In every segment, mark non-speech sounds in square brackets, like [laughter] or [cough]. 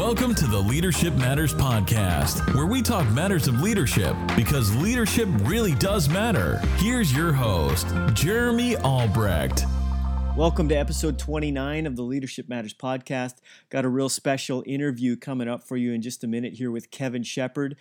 Welcome to the Leadership Matters Podcast, where we talk matters of leadership because leadership really does matter. Here's your host, Jeremy Albrecht. Welcome to episode 29 of the Leadership Matters Podcast. Got a real special interview coming up for you in just a minute here with Kevin Shepard.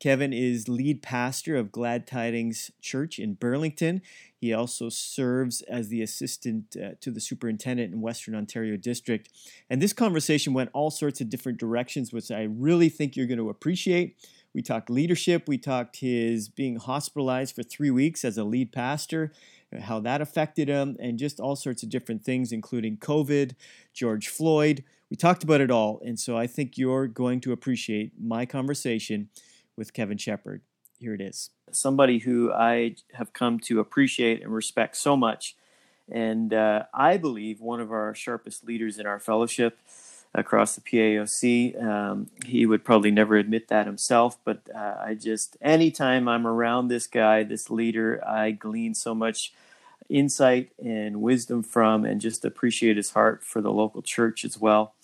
Kevin is lead pastor of Glad Tidings Church in Burlington. He also serves as the assistant uh, to the superintendent in Western Ontario District. And this conversation went all sorts of different directions, which I really think you're going to appreciate. We talked leadership, we talked his being hospitalized for three weeks as a lead pastor, how that affected him, and just all sorts of different things, including COVID, George Floyd. We talked about it all. And so I think you're going to appreciate my conversation with Kevin Shepard. Here it is. Somebody who I have come to appreciate and respect so much. And uh, I believe one of our sharpest leaders in our fellowship across the PAOC. Um, he would probably never admit that himself, but uh, I just, anytime I'm around this guy, this leader, I glean so much insight and wisdom from and just appreciate his heart for the local church as well.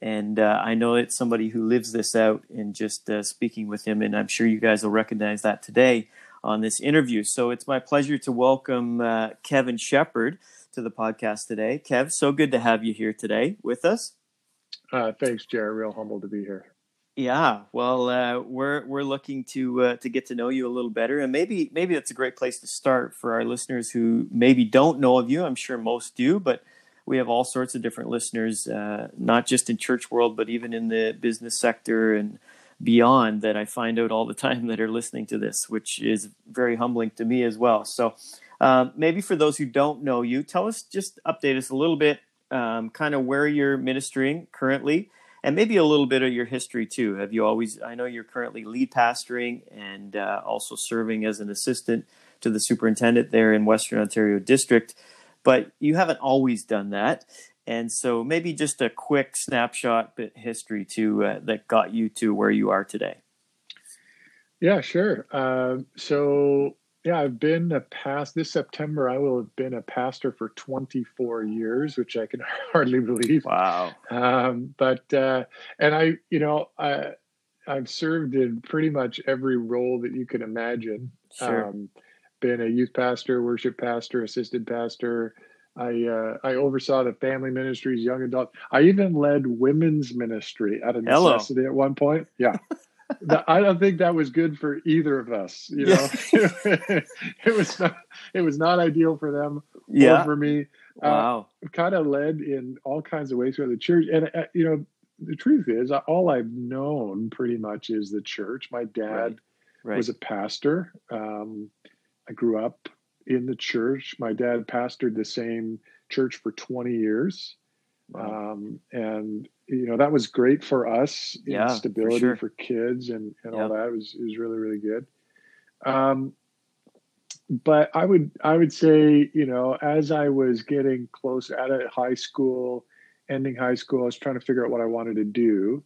And uh, I know it's somebody who lives this out in just uh, speaking with him. And I'm sure you guys will recognize that today on this interview. So it's my pleasure to welcome uh, Kevin Shepard to the podcast today. Kev, so good to have you here today with us. Uh, thanks, Jared. Real humbled to be here. Yeah, well, uh, we're we're looking to uh, to get to know you a little better, and maybe maybe that's a great place to start for our listeners who maybe don't know of you. I'm sure most do, but we have all sorts of different listeners, uh, not just in church world, but even in the business sector and beyond that I find out all the time [laughs] that are listening to this, which is very humbling to me as well. So, um, maybe for those who don't know you, tell us, just update us a little bit, um, kind of where you're ministering currently, and maybe a little bit of your history too. Have you always, I know you're currently lead pastoring and uh, also serving as an assistant to the superintendent there in Western Ontario District but you haven't always done that. And so maybe just a quick snapshot bit history to uh, that got you to where you are today. Yeah, sure. Uh, so yeah, I've been a past this September. I will have been a pastor for 24 years, which I can [laughs] hardly believe. Wow. Um, but uh, and I, you know, I I've served in pretty much every role that you can imagine. Sure. Um, been a youth pastor, worship pastor, assistant pastor. I uh, I oversaw the family ministries, young adult. I even led women's ministry out of necessity Hello. at one point. Yeah. I don't think that was good for either of us. You know, [laughs] it was not, it was not ideal for them yeah. or for me. Uh, wow. Uh, kind of led in all kinds of ways through the church, and uh, you know, the truth is, all I've known pretty much is the church. My dad right. Right. was a pastor. Um, I grew up in the church. My dad pastored the same church for 20 years. Wow. Um, and you know that was great for us yeah, stability for, sure. for, kids and, and yep. all that it was it was really really good um, but i would i would say you know as i was getting close at a high school ending high school i was trying to figure out what i wanted to do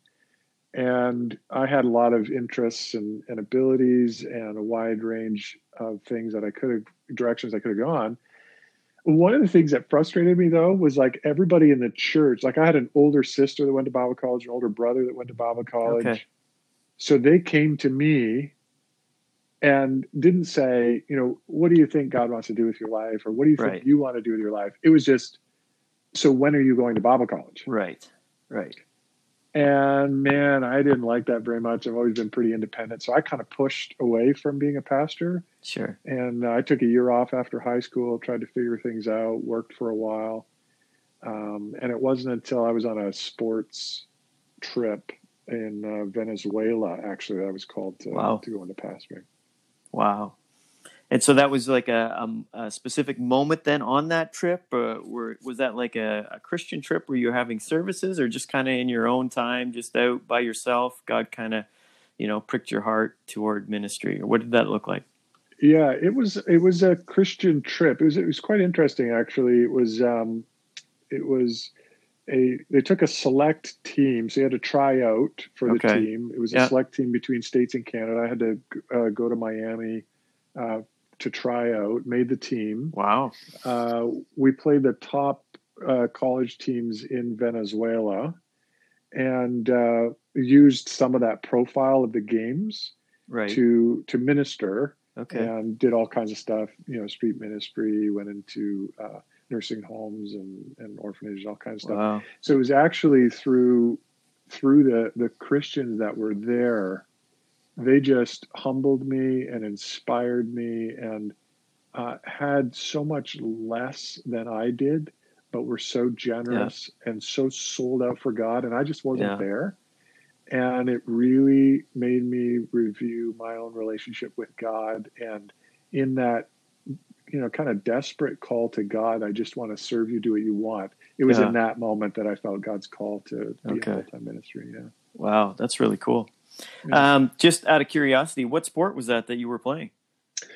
and I had a lot of interests and, and abilities and a wide range of things that I could have directions I could have gone. One of the things that frustrated me though was like everybody in the church, like I had an older sister that went to Bible college, an older brother that went to Bible college. Okay. So they came to me and didn't say, you know, what do you think God wants to do with your life? Or what do you think you want to do with your life? It was just, so when are you going to Bible college? Right. Right. And man, I didn't like that very much. I've always been pretty independent. So I kind of pushed away from being a pastor. Sure. And uh, I took a year off after high school, tried to figure things out, worked for a while. Um, and it wasn't until I was on a sports trip in uh, Venezuela, actually, that I was called to, wow. to go into pastoring. Wow. And so that was like a, um, a specific moment then on that trip. Uh, were, was that like a, a, Christian trip where you're having services, or just kind of in your own time, just out by yourself? God kind of, you know, pricked your heart toward ministry, or what did that look like? Yeah, it was it was a Christian trip. It was it was quite interesting actually. It was um, it was a they took a select team, so you had to try out for the okay. team. It was a yeah. select team between states and Canada. I had to uh, go to Miami. Uh, to try out, made the team. Wow. Uh, we played the top uh, college teams in Venezuela. and uh, used some of that profile of the games right. to to minister okay. and did all kinds of stuff. You know, street ministry, went into uh, nursing homes and, and orphanages, all kinds of stuff. Wow. So it was actually through through the the Christians that were there. They just humbled me and inspired me and uh, had so much less than I did, but were so generous and so sold out for God. And I just wasn't Yeah. there. And it really made me review my own relationship with God. And in that, you know, kind of desperate call to God, I just want to serve you, do what you want. It was Yeah. in that moment that I felt God's call to be Okay. in full time ministry. Yeah. Wow, that's really cool. Yeah. Um, just out of curiosity, what sport was that that you were playing?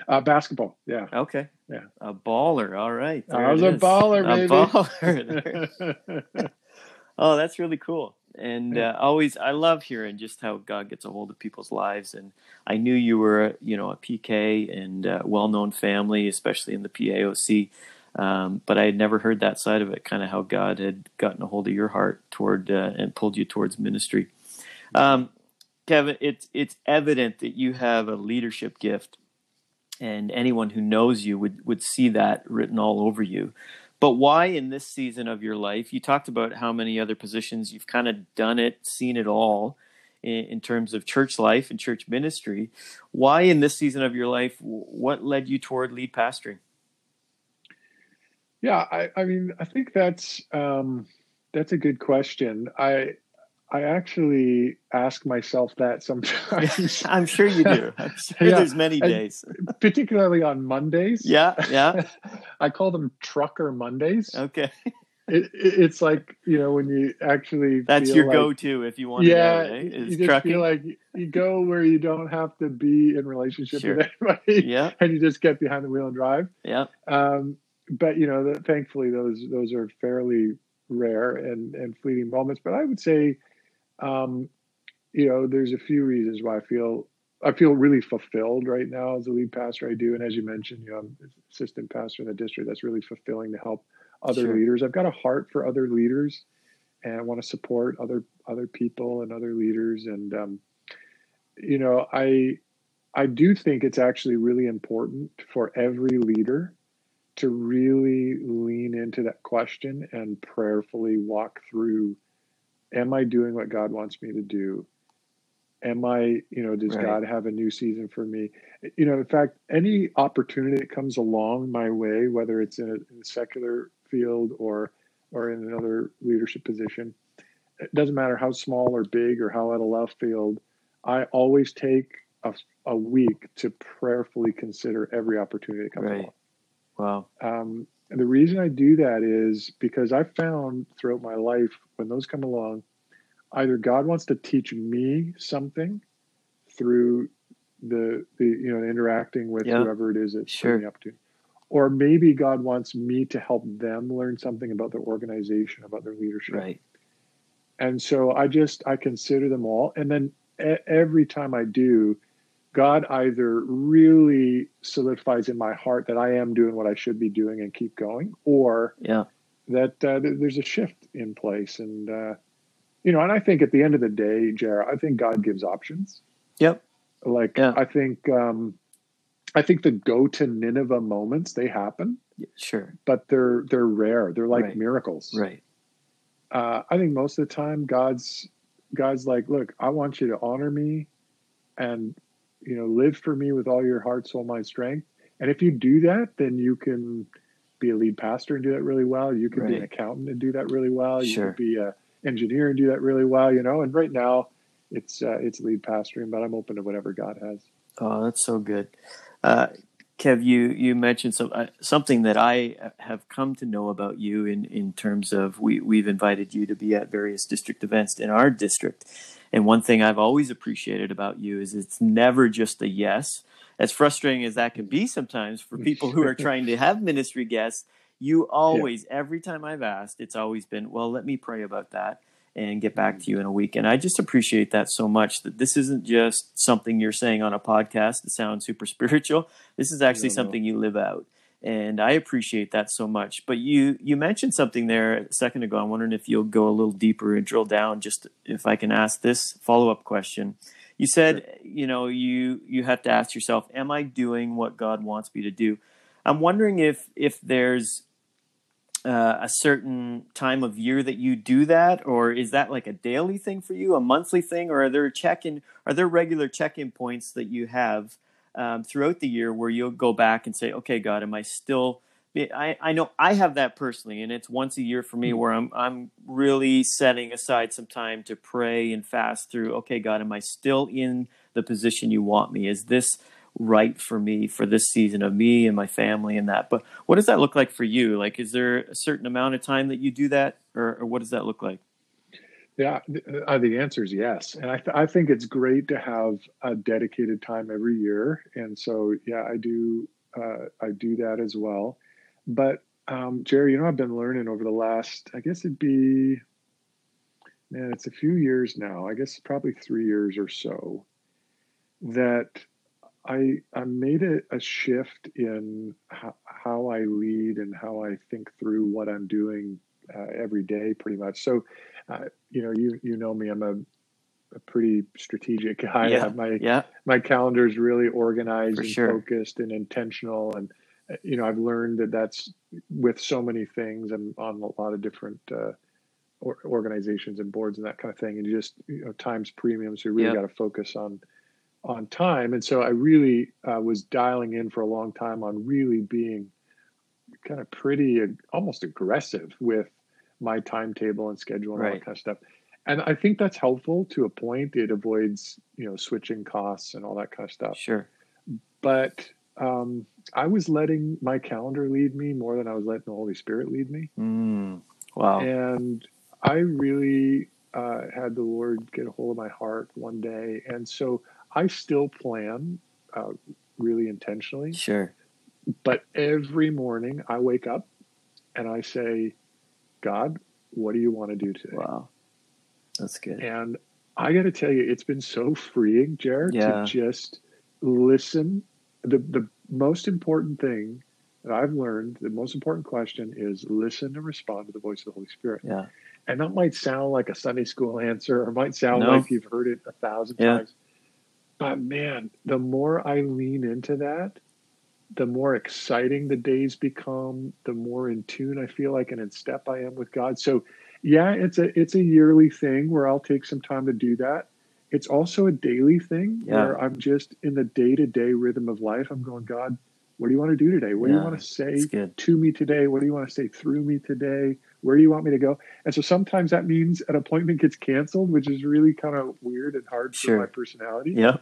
Uh, basketball. Yeah. Okay. Yeah. A baller. All right. I was a baller, A baller. [laughs] Oh, that's really cool. And uh, always, I love hearing just how God gets a hold of people's lives. And I knew you were, you know, a PK and uh, well-known family, especially in the PAOC. Um, but I had never heard that side of it, kind of how God had gotten a hold of your heart toward uh, and pulled you towards ministry. Um, Kevin, it's it's evident that you have a leadership gift, and anyone who knows you would would see that written all over you. But why in this season of your life? You talked about how many other positions you've kind of done it, seen it all in, in terms of church life and church ministry. Why in this season of your life? What led you toward lead pastoring? Yeah, I, I mean, I think that's um, that's a good question. I I actually ask myself that sometimes, [laughs] I'm sure you do. I'm [laughs] sure Yeah, there's many days. particularly on Mondays. Yeah, yeah. [laughs] I call them trucker Mondays. Okay, It, it, it's like you know when you actually that's your like- go-to if you want to Yeah, know. Eh? you Is just trucking? feel like you go where you don't have to be in relationship Sure. with anybody, yeah, and you just get behind the wheel and drive. yeah, Um, but you know, the, thankfully, those those are fairly rare and and fleeting moments. But I would say, um, you know, there's a few reasons why I feel I feel really fulfilled right now as a lead pastor. I do, and as you mentioned, you know, I'm assistant pastor in the district. That's really fulfilling to help other Sure. leaders. I've got a heart for other leaders, and I want to support other other people and other leaders. And um, you know, I I do think it's actually really important for every leader to really lean into that question and prayerfully walk through am i doing what god wants me to do am i you know does Right. god have a new season for me you know in fact any opportunity that comes along my way whether it's in a, in a secular field or or in another leadership position it doesn't matter how small or big or how out of left field i always take a, a week to prayerfully consider every opportunity that comes Right. along wow, um, and the reason I do that is because I found throughout my life when those come along, either God wants to teach me something through the the you know interacting with Yeah. whoever it is that's Sure. me up to, or maybe God wants me to help them learn something about their organization, about their leadership. right, And so I just I consider them all, and then every time I do, God either really solidifies in my heart that I am doing what I should be doing and keep going, or yeah, that uh, th- there's a shift in place. And uh, you know, and I think at the end of the day, Jared, I think God gives options. yep, Like Yeah. I think um, I think the go to Nineveh moments they happen, yeah, sure, but they're they're rare. They're like Right. miracles right, uh, I think most of the time God's God's like, look, I want you to honor me and you know live for me with all your heart, soul, mind, strength. And if you do that, then you can be a lead pastor and do that really well. You can be an accountant and do that really well. You Sure. can be a engineer and do that really well. You know, and right now it's uh, it's lead pastoring, but I'm open to whatever God has. Oh, that's so good. Uh, Kev, you, you mentioned some, uh, something that I have come to know about you in, in terms of we, we've invited you to be at various district events in our district. And one thing I've always appreciated about you is it's never just a yes. As frustrating as that can be sometimes for people who are [laughs] trying to have ministry guests, you always, every time I've asked, it's always been, well, let me pray about that and get back to mm-hmm. you in a week. And I just appreciate that so much that this isn't just something you're saying on a podcast that sounds super [laughs] spiritual. This is actually something you live out. and I appreciate that so much. But you you mentioned something there a second ago. I'm wondering if you'll go a little deeper and drill down. Just if I can ask this follow up question. You said sure. you know you you have to ask yourself, am I doing what God wants me to do? I'm wondering if if there's uh, a certain time of year that you do that, or is that like a daily thing for you, a monthly thing, or are there check in? Are there regular check in points that you have um, throughout the year where you'll go back and say, okay, God, am I still? I, I know I have that personally, and it's once a year for me hmm. where I'm I'm really setting aside some time to pray and fast through. Okay, God, am I still in the position you want me? Is this right for me for this season of me and my family and that? But what does that look like for you? Like, is there a certain amount of time that you do that, or, or what does that look like? Yeah, uh, the answer is yes, and I, th- I think it's great to have a dedicated time every year, and so yeah, I do uh, I do that as well. But um, Jerry, you know, I've been learning over the last, I guess it'd be, man, it's a few years now. I guess probably three years or so. That I I made a, a shift in how, how I lead and how I think through what I'm doing uh, every day, pretty much. So uh, you know, you you know me. I'm a, a pretty strategic guy. Yeah. My yeah. my calendar is really organized For and sure. focused and intentional. And you know, I've learned that that's with so many things. I'm on a lot of different uh, organizations and boards and that kind of thing. And you just you know, time's premium, so you really yep. got to focus on on time. And so I really uh, was dialing in for a long time on really being kind of pretty uh, almost aggressive with my timetable and schedule and right. all that kind of stuff. And I think that's helpful to a point. It avoids, you know, switching costs and all that kind of stuff. Sure. But um, I was letting my calendar lead me more than I was letting the Holy Spirit lead me. Mm, wow. And I really uh, had the Lord get a hold of my heart one day. And so I still plan uh, really intentionally. Sure. But every morning I wake up and I say, God, what do you want to do today? Wow. That's good. And I got to tell you, it's been so freeing, Jared, yeah. to just listen. The, the most important thing that I've learned, the most important question is listen and respond to the voice of the Holy Spirit. Yeah. And that might sound like a Sunday school [laughs] answer or might sound no. like you've heard it a thousand yeah. times. But man, the more I lean into that, the more exciting the days become, the more in tune I feel like and in step I am with God. So yeah, it's a it's a yearly thing where I'll take some time to do that. It's also a daily thing yeah. where I'm just in the day-to-day rhythm of life. I'm going, God, what do you want to do today? What yeah, do you want to say to me today? What do you want to say through me today? Where do you want me to go? And so sometimes that means an appointment gets canceled, which is really kind of weird and hard sure. for my personality. Yeah.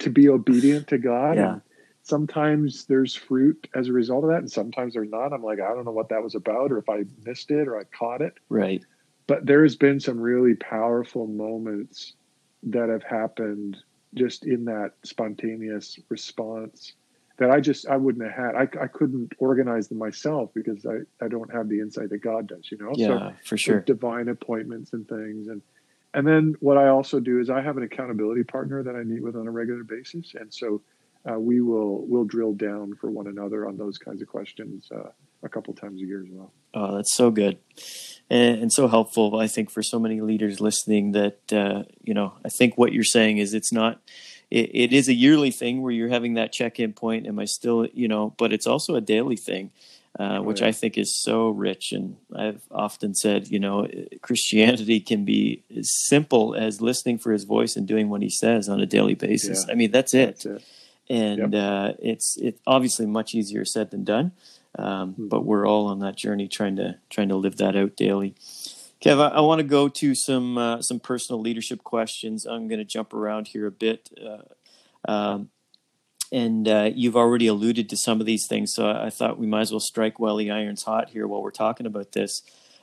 To be obedient to God. Yeah. And, sometimes there's fruit as a result of that and sometimes there's not i'm like i don't know what that was about or if i missed it or i caught it right but there's been some really powerful moments that have happened just in that spontaneous response that i just i wouldn't have had i, I couldn't organize them myself because I, I don't have the insight that god does you know yeah so for sure divine appointments and things and and then what i also do is i have an accountability partner that i meet with on a regular basis and so uh, we will we'll drill down for one another on those kinds of questions uh, a couple times a year as well. Oh, that's so good and, and, so helpful. I think for so many leaders listening that uh, you know, I think what you're saying is it's not. It, it is a yearly thing where you're having that check-in point. Am I still, you know? But it's also a daily thing. Uh, which I think is so rich. And I've often said, you know, Christianity can be as simple as listening for his voice and doing what he says on a daily basis. Yeah, I mean, that's it. That's it and yep. uh, it's it's obviously much easier said than done. Um, mm-hmm. But we're all on that journey, trying to trying to live that out daily. Kev, I, I want to go to some uh, some personal leadership questions. I'm going to jump around here a bit, uh, um, and uh, you've already alluded to some of these things, so I thought we might as well strike while the iron's hot here while we're talking about this.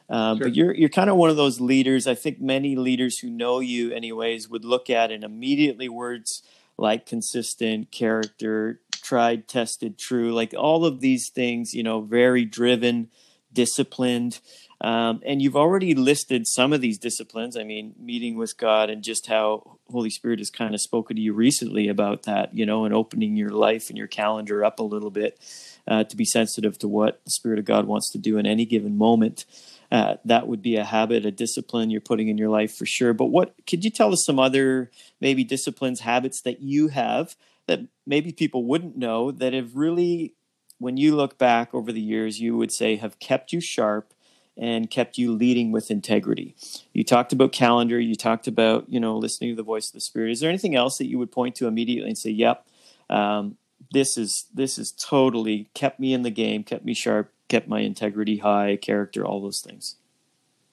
Uh, sure. But you're you're kind of one of those leaders. I think many leaders who know you, anyways, would look at and immediately words like consistent character, tried, tested, true, like all of these things, you know, very driven, disciplined. Um, and you've already listed some of these disciplines. I mean, meeting with God and just how Holy Spirit has kind of spoken to you recently about that, you know, and opening your life and your calendar up a little bit. uh, to be sensitive to what the Spirit of God wants to do in any given moment. Uh, that would be a habit, a discipline you're putting in your life for sure. But what could you tell us some other maybe disciplines, habits that you have that maybe people wouldn't know that have really, when you look back over the years, you would say have kept you sharp and kept you leading with integrity. You talked about calendar, you talked about, you know, listening to the voice of the spirit. Is there anything else that you would point to immediately and say, "Yep, um, this is this is totally kept me in the game, kept me sharp, kept my integrity high, character, all those things."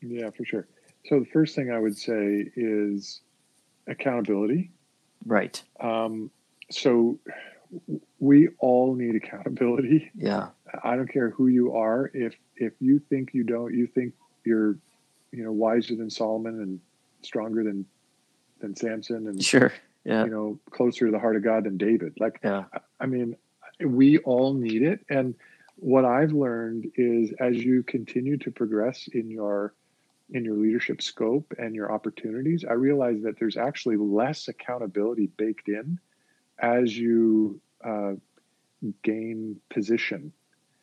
Yeah, for sure. So the first thing I would say is accountability. Right. Um, so we all need accountability. Yeah. I don't care who you are. If if you think you don't, you think you're, you know, wiser than Solomon and stronger than than Samson and sure, yeah, you know, closer to the heart of God than David. Like, yeah. I mean, we all need it. And what I've learned is as you continue to progress in your in your leadership scope and your opportunities, I realize that there's actually less accountability baked in as you uh, gain position.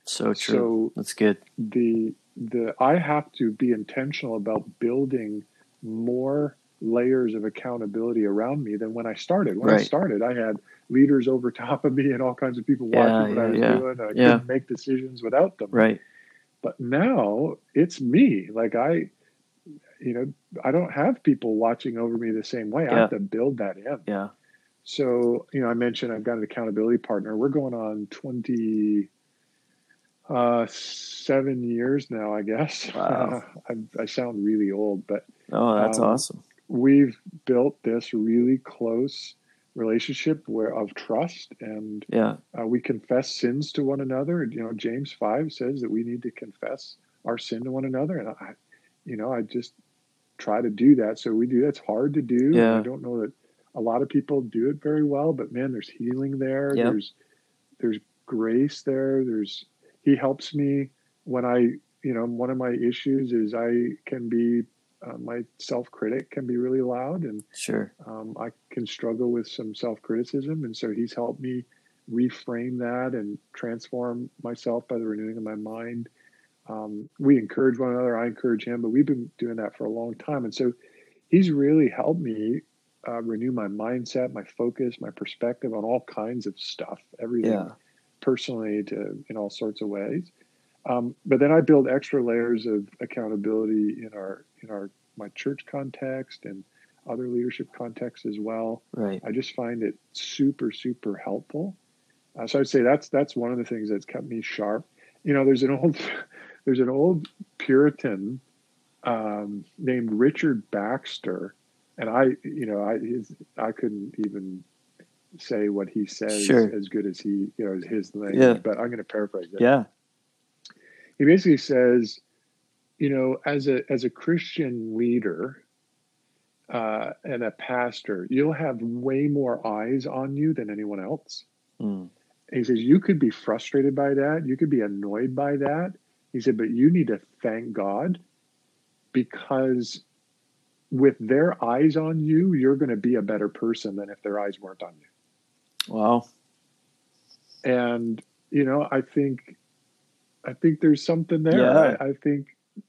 So true. So That's good. The the I have to be intentional about building more layers of accountability around me than when I started. When right. I started, I had leaders over top of me and all kinds of people watching yeah, what I was yeah. doing. I yeah. couldn't make decisions without them. Right. But now it's me. Like I, you know, I don't have people watching over me the same way. I have to build that in. Yeah. So, you know, I mentioned I've got an accountability partner. We're going on 20, uh, seven years now, I guess. [laughs] Wow. Uh, I, I, sound really old, but oh, that's um, awesome. We've built this really close relationship where of trust, and yeah, uh, we confess sins to one another. You know, James five says that we need to confess our sin to one another, and I, you know, I just try to do that. So we do. That's hard to do. Yeah. I don't know that a lot of people do it very well, but man, there's healing there. Yep. There's there's grace there. There's he helps me when I you know one of my issues is I can be uh, my self critic can be really loud and sure um, I can struggle with some self criticism, and so he's helped me reframe that and transform myself by the renewing of my mind. Um, we encourage one another. I encourage him, but we've been doing that for a long time, and so he's really helped me uh, renew my mindset, my focus, my perspective on all kinds of stuff, everything yeah. personally to in all sorts of ways. Um, but then I build extra layers of accountability in our in our my church context and other leadership contexts as well. Right. I just find it super super helpful. Uh, so I'd say that's that's one of the things that's kept me sharp. You know, there's an old [laughs] there's an old Puritan um, named Richard Baxter and I, you know, I his, I couldn't even say what he says sure. as good as he, you know, his language. Yeah. But I'm going to paraphrase it. Yeah. He basically says, you know, as a as a Christian leader uh, and a pastor, you'll have way more eyes on you than anyone else. Mm. he says you could be frustrated by that, you could be annoyed by that. He said, but you need to thank God because with their eyes on you, you're going to be a better person than if their eyes weren't on you. Wow. And you know, I think, I think there's something there. Yeah. I, I think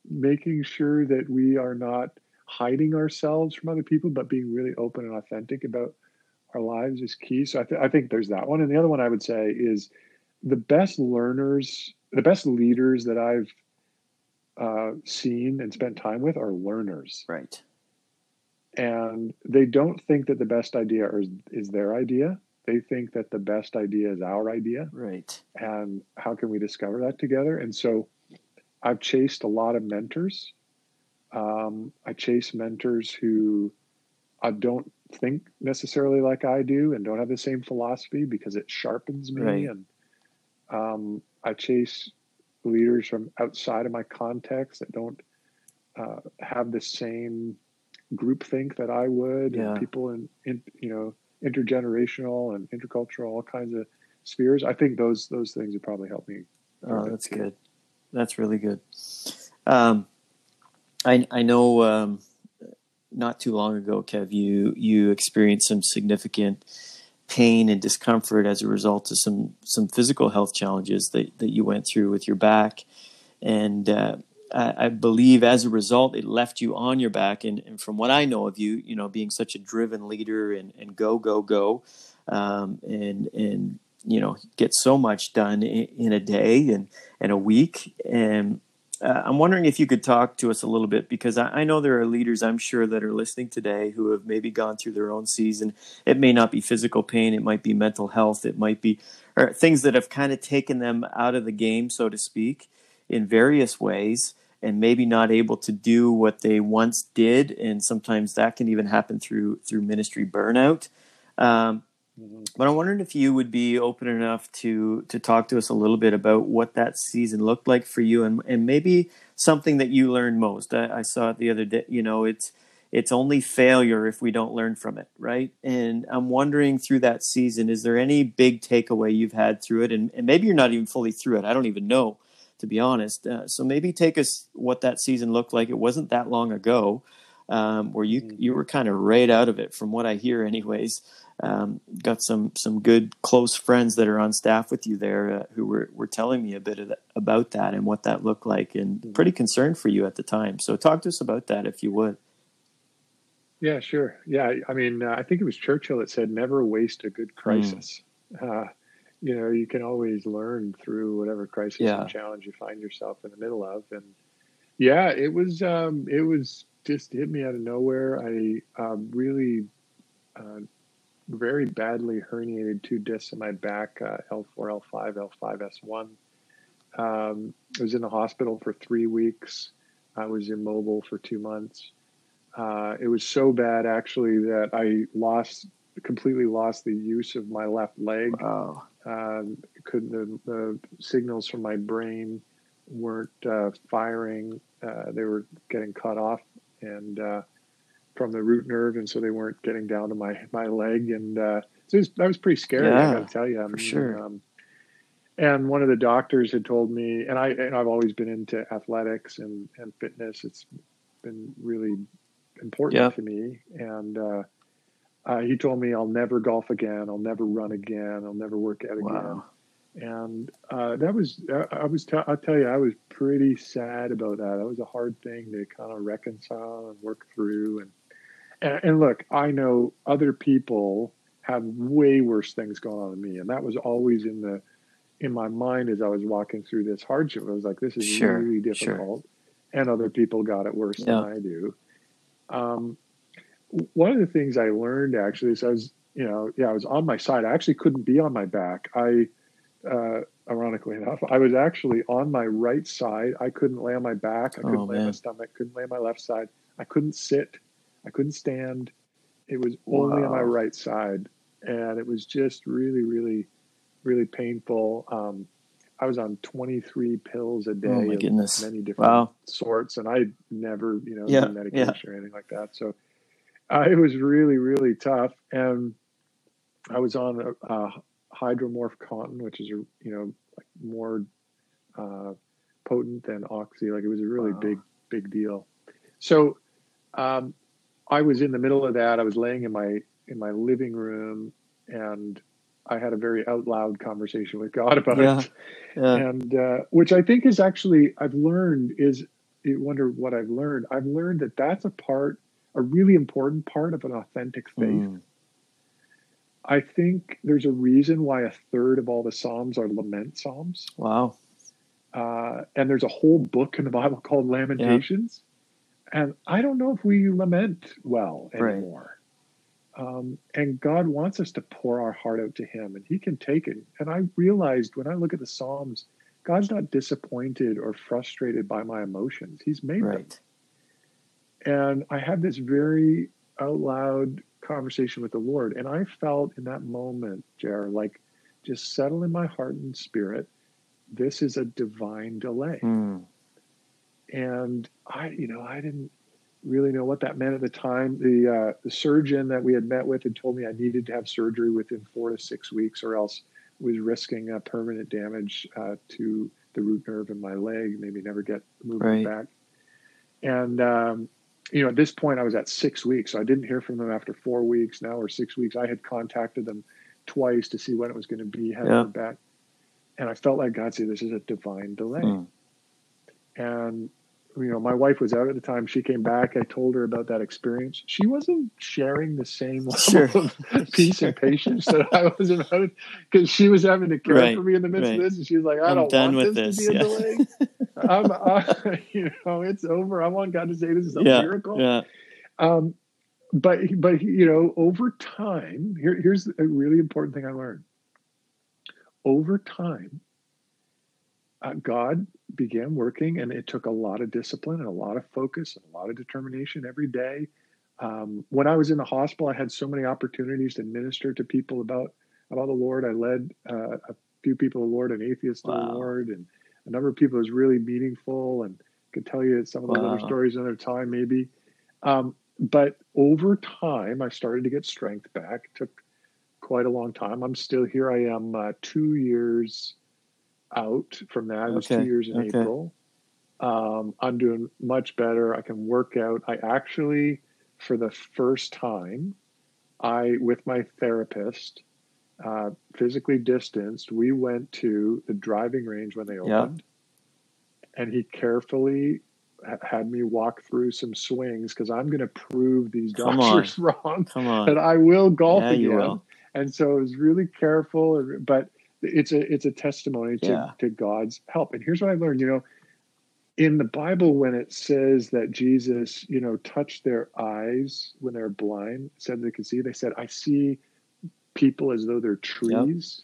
making sure that we are not hiding ourselves from other people, but being really open and authentic about our lives is key. So I, th- I think there's that one. And the other one I would say is the best learners, the best leaders that I've uh, seen and spent time with are learners. Right and they don't think that the best idea is, is their idea. They think that the best idea is our idea. Right. And how can we discover that together? And so i've chased a lot of mentors. Um, i chase mentors who i don't think necessarily like i do and don't have the same philosophy because it sharpens me. Right. and um, i chase leaders from outside of my context that don't uh, have the same groupthink that I would, yeah. and people in, in you know intergenerational and intercultural, all kinds of spheres. I think those those things would probably help me. Oh, that's good. That's really good. Um, I I know um, not too long ago, Kev, you you experienced some significant pain and discomfort as a result of some some physical health challenges that, that you went through with your back. And uh, I, I, believe as a result, it left you on your back. And, and, from what I know of you, you know, being such a driven leader and, and go, go, go, um, and, and, you know, get so much done in, in a day and, and a week. And uh, I'm wondering if you could talk to us a little bit because I, I, know there are leaders I'm sure that are listening today who have maybe gone through their own season. It may not be physical pain, it might be mental health, it might be things that have kind of taken them out of the game, so to speak, in various ways, and maybe not able to do what they once did. And sometimes that can even happen through through ministry burnout. Um, Mm-hmm. But I'm wondering if you would be open enough to to talk to us a little bit about what that season looked like for you, and and maybe something that you learned most. I, I saw it the other day. You know, it's it's only failure if we don't learn from it, right? And I'm wondering through that season, is there any big takeaway you've had through it? And, and maybe you're not even fully through it. I don't even know, to be honest. Uh, so maybe take us what that season looked like. It wasn't that long ago, um, where you mm-hmm. you were kind of right out of it, from what I hear, anyways um, got some some good close friends that are on staff with you there uh, who were, were telling me a bit that, about that and what that looked like and mm-hmm. pretty concerned for you at the time so talk to us about that if you would yeah sure yeah i mean uh, i think it was churchill that said never waste a good crisis mm. You know you can always learn through whatever crisis yeah. and challenge you find yourself in the middle of and yeah it was um, it was just hit me out of nowhere i um, really uh, very badly herniated two discs in my back, uh, L4, L5, L5S1. Um, I was in the hospital for three weeks. I was immobile for two months. Uh, it was so bad, actually, that I lost completely lost the use of my left leg. Wow. Um, couldn't the, the, signals from my brain weren't uh, firing; uh, they were getting cut off, and uh, from the root nerve, and so they weren't getting down to my my leg, and uh, so was, that was pretty scary. Yeah, I got to tell you, I for sure. Um, and one of the doctors had told me, and I and I've always been into athletics and and fitness. It's been really important yep. to me, and uh, uh, he told me I'll never golf again, I'll never run again, I'll never work out again. And uh, that was, I was, t- I'll tell you, I was pretty sad about that. That was a hard thing to kind of reconcile and work through. And and, and look, I know other people have way worse things going on than me, and that was always in the in my mind as I was walking through this hardship. I was like, this is sure, really difficult, sure. and other people got it worse yeah. than I do. Um, one of the things I learned actually is I was, you know, yeah, I was on my side. I actually couldn't be on my back. I, uh, ironically enough, I was actually on my right side. I couldn't lay on my back. I couldn't oh, lay on my stomach. Couldn't lay on my left side. I couldn't sit. I couldn't stand. It was only wow. on my right side, and it was just really, really, really painful. Um, I was on 23 pills a day. Oh my goodness! Many different wow. sorts, and I never, you know, yeah, medication yeah. or anything like that. So uh, it was really, really tough. And I was on a, a Hydromorph Contin which is a, you know, like more uh, potent than oxy. Like it was a really wow. big, big deal. So um, I was in the middle of that. I was laying in my in my living room, and I had a very out loud conversation with God about yeah. it, yeah. and uh, which I think is actually I've learned is you wonder what I've learned. I've learned that that's a part, a really important part of an authentic faith. Mm. I think there's a reason why a third of all the psalms are lament psalms. Wow. Uh, and there's a whole book in the Bible called Lamentations. And I don't know if we lament well anymore. Right. Um, and God wants us to pour our heart out to Him, and He can take it. And I realized when I look at the Psalms, God's not disappointed or frustrated by my emotions. He's made right. them. And I had this very out loud conversation with the Lord. And I felt in that moment, Jer, like just settle in my heart and spirit. This is a divine delay. Mm and I, you know, I didn't really know what that meant at the time. The uh, the surgeon that we had met with had told me I needed to have surgery within four to six weeks, or else was risking a permanent damage uh, to the root nerve in my leg, maybe never get moving right. back. And um, you know, at this point, I was at six weeks, so I didn't hear from them after four weeks. Now or six weeks, I had contacted them twice to see when it was going to be, had yeah. back. And I felt like God said, this is a divine delay. Mm. And you know, my wife was out at the time. She came back. I told her about that experience. She wasn't sharing the same level sure. of peace sure. and patience that I was about because she was having to care right. for me in the midst right. of this, and she was like, "I I'm don't done want this, this, to be yeah. a delay. I'm, I, [laughs] you know, it's over. I want God to say this is a yeah. miracle." Yeah. Um, but but you know, over time, here, here's a really important thing I learned. Over time, uh, God began working, and it took a lot of discipline and a lot of focus and a lot of determination every day. Um, when I was in the hospital, I had so many opportunities to minister to people about about the Lord. I led uh, a few people to the Lord, an atheist wow. to the Lord, and a number of people was really meaningful and could tell you some of the wow. other stories another time, maybe. Um, but over time, I started to get strength back. It took quite a long time. I'm still here. I am uh, two years out from that. It was okay. two years in okay. April. Um, I'm doing much better. I can work out. I actually, for the first time, I with my therapist, uh, physically distanced. We went to the driving range when they opened, yeah. and he carefully had me walk through some swings because I'm going to prove these doctors [laughs] wrong. Come on, that I will golf yeah, again. Will. And so it was really careful, but it's a it's a testimony to, yeah. to God's help. And here's what I learned, you know, in the Bible when it says that Jesus, you know, touched their eyes when they're blind, said they could see, they said, I see people as though they're trees.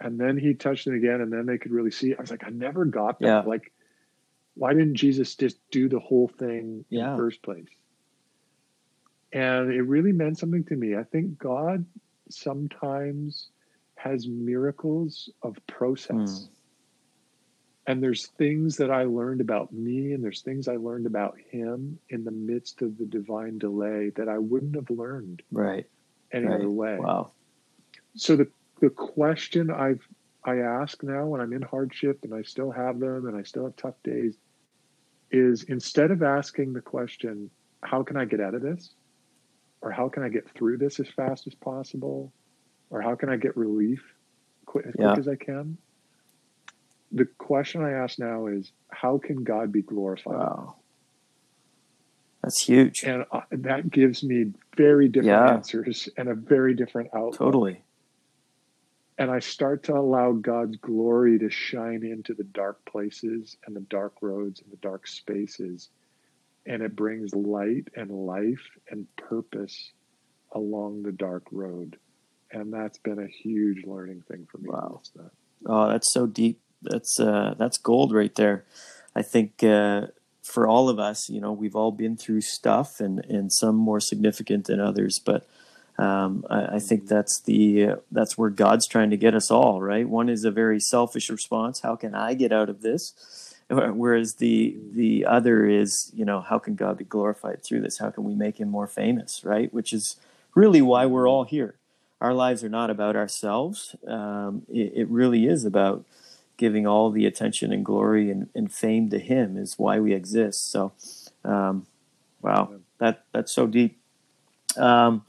Yep. And then he touched them again and then they could really see. I was like, I never got that. Yeah. Like, why didn't Jesus just do the whole thing yeah. in the first place? And it really meant something to me. I think God sometimes has miracles of process. Mm. And there's things that I learned about me, and there's things I learned about him in the midst of the divine delay that I wouldn't have learned right any right. other way. Wow. So the the question I've I ask now when I'm in hardship and I still have them and I still have tough days is instead of asking the question, how can I get out of this? Or how can I get through this as fast as possible? Or how can I get relief quick, as yeah. quick as I can? The question I ask now is, how can God be glorified? Wow. That's huge. And uh, that gives me very different yeah. answers and a very different outlook. Totally. And I start to allow God's glory to shine into the dark places and the dark roads and the dark spaces. And it brings light and life and purpose along the dark road and that's been a huge learning thing for me. Wow. That. Oh, that's so deep. That's uh, that's gold right there. I think uh, for all of us, you know, we've all been through stuff, and and some more significant than others, but. Um, I, I, think mm-hmm. that's the uh, that's where God's trying to get us all right. One is a very selfish response: How can I get out of this? Whereas the the other is, you know, how can God be glorified through this? How can we make Him more famous? Right, which is really why we're all here our lives are not about ourselves. Um, it, it, really is about giving all the attention and glory and, and fame to Him is why we exist. So, um, wow, that that's so deep. Um,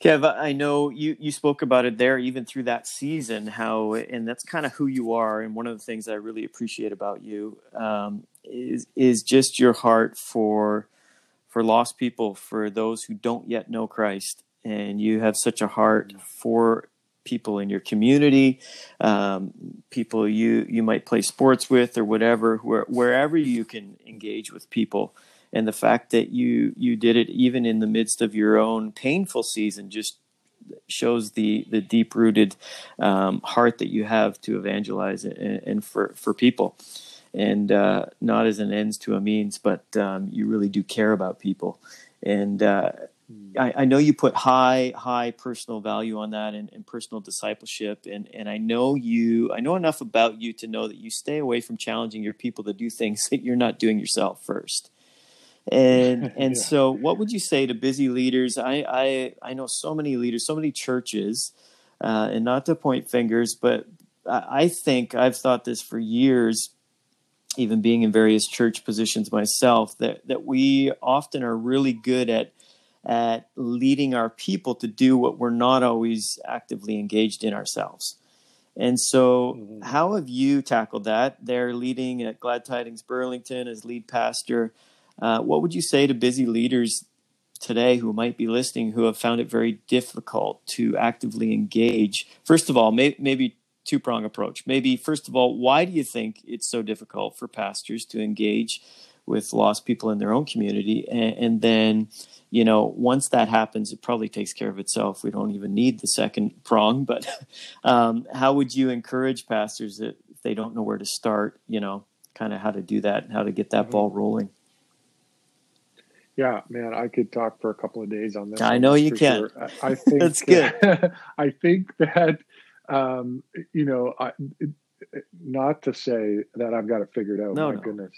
Kev, I know you, you spoke about it there, even through that season, how, and that's kind of who you are. And one of the things I really appreciate about you um, is is just your heart for for lost people, for those who don't yet know Christ, and you have such a heart for people in your community, um, people you you might play sports with or whatever, where, wherever you can engage with people. And the fact that you you did it even in the midst of your own painful season just shows the the deep rooted um, heart that you have to evangelize and, and for for people, and uh, not as an ends to a means, but um, you really do care about people. And uh, I, I, know you put high, high personal value on that and, and, personal discipleship. And, and I know you, I know enough about you to know that you stay away from challenging your people to do things [laughs] that you're not doing yourself first. And, [laughs] and yeah. so what would you say to busy leaders? I, I, I know so many leaders, so many churches, uh, and not to point fingers, but I, I think I've thought this for years, even being in various church positions myself, that, that we often are really good at at leading our people to do what we're not always actively engaged in ourselves. And so, mm-hmm. how have you tackled that? They're leading at Glad Tidings Burlington as lead pastor. Uh, what would you say to busy leaders today who might be listening who have found it very difficult to actively engage? First of all, may, maybe two prong approach. Maybe, first of all, why do you think it's so difficult for pastors to engage with lost people in their own community? And, and then, you know, once that happens, it probably takes care of itself. We don't even need the second prong. [laughs] But um, how would you encourage pastors that if they don't know where to start, you know, kind of how to do that and how to get that mm-hmm. ball rolling? Yeah, man, I could talk for a couple of days on this. I know you can. Sure. I, [laughs] think that's good. [laughs] I think that um, you know, I, not to say that I've got it figured out. No, my no. goodness,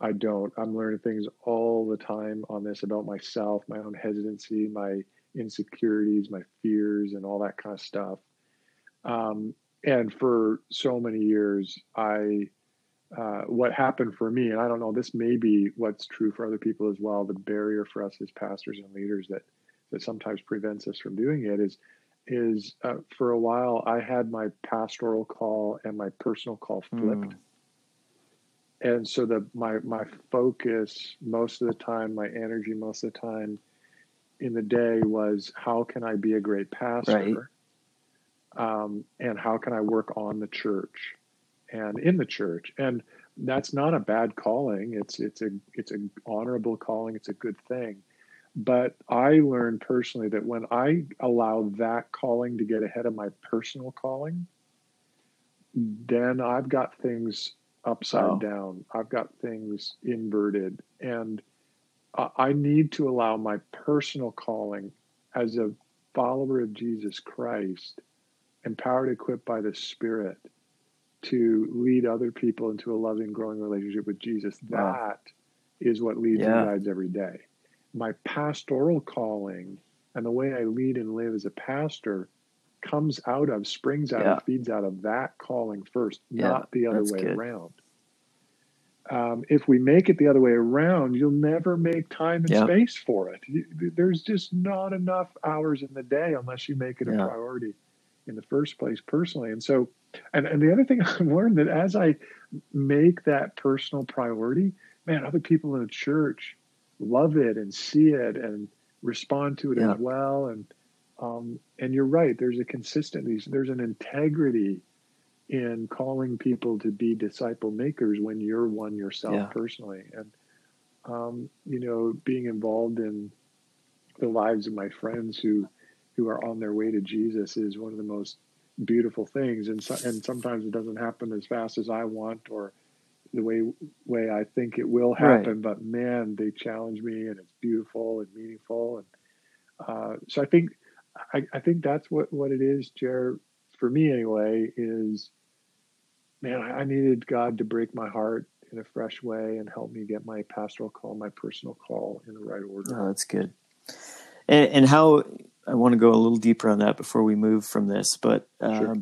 I don't. I'm learning things all the time on this about myself, my own hesitancy, my insecurities, my fears, and all that kind of stuff. Um, and for so many years, I uh, what happened for me, and I don't know, this may be what's true for other people as well. The barrier for us as pastors and leaders that that sometimes prevents us from doing it is is uh, for a while I had my pastoral call and my personal call flipped. Mm. And so the my my focus most of the time, my energy most of the time in the day was how can I be a great pastor? Right. Um, and how can I work on the church and in the church? And that's not a bad calling. It's it's a it's an honorable calling. It's a good thing but I learned personally that when I allow that calling to get ahead of my personal calling, then I've got things upside wow. down. I've got things inverted. And I need to allow my personal calling as a follower of Jesus Christ, empowered, equipped by the Spirit, to lead other people into a loving, growing relationship with Jesus. Wow. That is what leads yeah. and guides every day my pastoral calling and the way I lead and live as a pastor comes out of, springs out, yeah. feeds out of that calling first, yeah, not the other way good. around. Um, if we make it the other way around, you'll never make time and space for it. There's just not enough hours in the day unless you make it a priority in the first place personally. And so, and, and the other thing [laughs] I've learned that as I make that personal priority, man, other people in the church love it and see it and respond to it yeah. as well. And um, and you're right. There's a consistency. There's an integrity in calling people to be disciple makers when you're one yourself yeah. personally. And um, you know, being involved in the lives of my friends who who are on their way to Jesus is one of the most beautiful things. And so, and sometimes it doesn't happen as fast as I want or the way way I think it will happen. Right. But man, they challenge me, and it's beautiful and meaningful. And uh, so I think I, I, think that's what what it is, Jared. For me, anyway, is man, I, I needed God to break my heart in a fresh way and help me get my pastoral call, my personal call in the right order. Oh, that's good. And, and how I want to go a little deeper on that before we move from this, but um, sure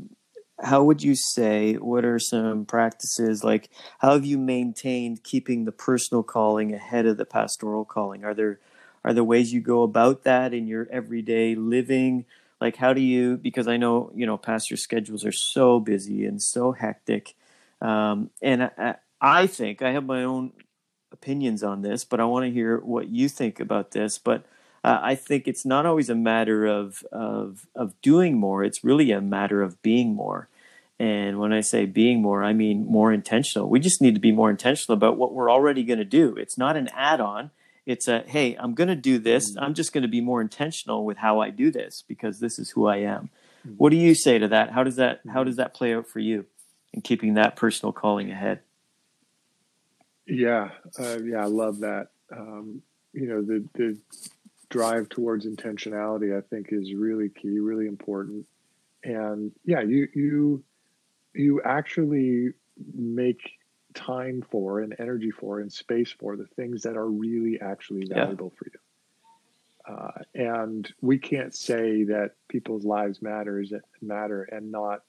how would you say what are some practices like how have you maintained keeping the personal calling ahead of the pastoral calling are there are there ways you go about that in your everyday living like how do you because i know you know pastor schedules are so busy and so hectic um, and I, I think i have my own opinions on this but i want to hear what you think about this but uh, I think it's not always a matter of, of of doing more. It's really a matter of being more. And when I say being more, I mean more intentional. We just need to be more intentional about what we're already going to do. It's not an add-on. It's a hey, I'm going to do this. Mm-hmm. I'm just going to be more intentional with how I do this because this is who I am. Mm-hmm. What do you say to that? How does that how does that play out for you in keeping that personal calling ahead? Yeah, uh, yeah, I love that. Um, you know, the the drive towards intentionality, I think, is really key, really important. And yeah, you you you actually make time for and energy for and space for the things that are really actually valuable yeah. for you. Uh, and we can't say that people's lives matters matter and not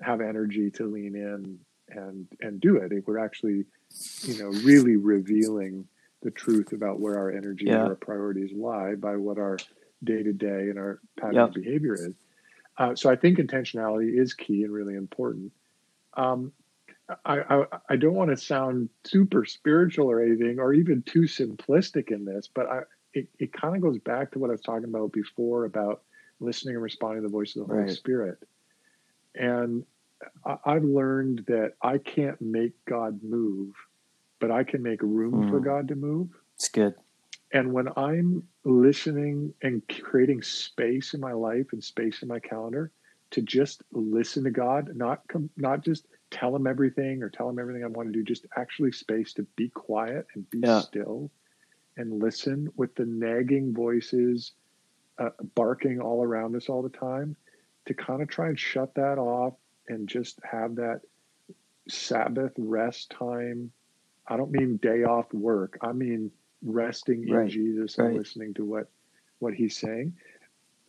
have energy to lean in and and do it. If we're actually, you know, really revealing the truth about where our energy Yeah. and our priorities lie by what our day to day and our pattern Yeah. of behavior is. Uh, so I think intentionality is key and really important. Um, I, I I don't want to sound super spiritual or anything, or even too simplistic in this, but I it, it kind of goes back to what I was talking about before about listening and responding to the voice of the Holy Right. Spirit. And I, I've learned that I can't make God move, but I can make room for Mm. God to move. It's good. And when I'm listening and creating space in my life and space in my calendar to just listen to God, not com- not just tell him everything or tell him everything I want to do, just actually space to be quiet and be Yeah. still and listen with the nagging voices uh, barking all around us all the time to kind of try and shut that off and just have that Sabbath rest time. I don't mean day off work. I mean resting in Right, Jesus and listening to what what he's saying.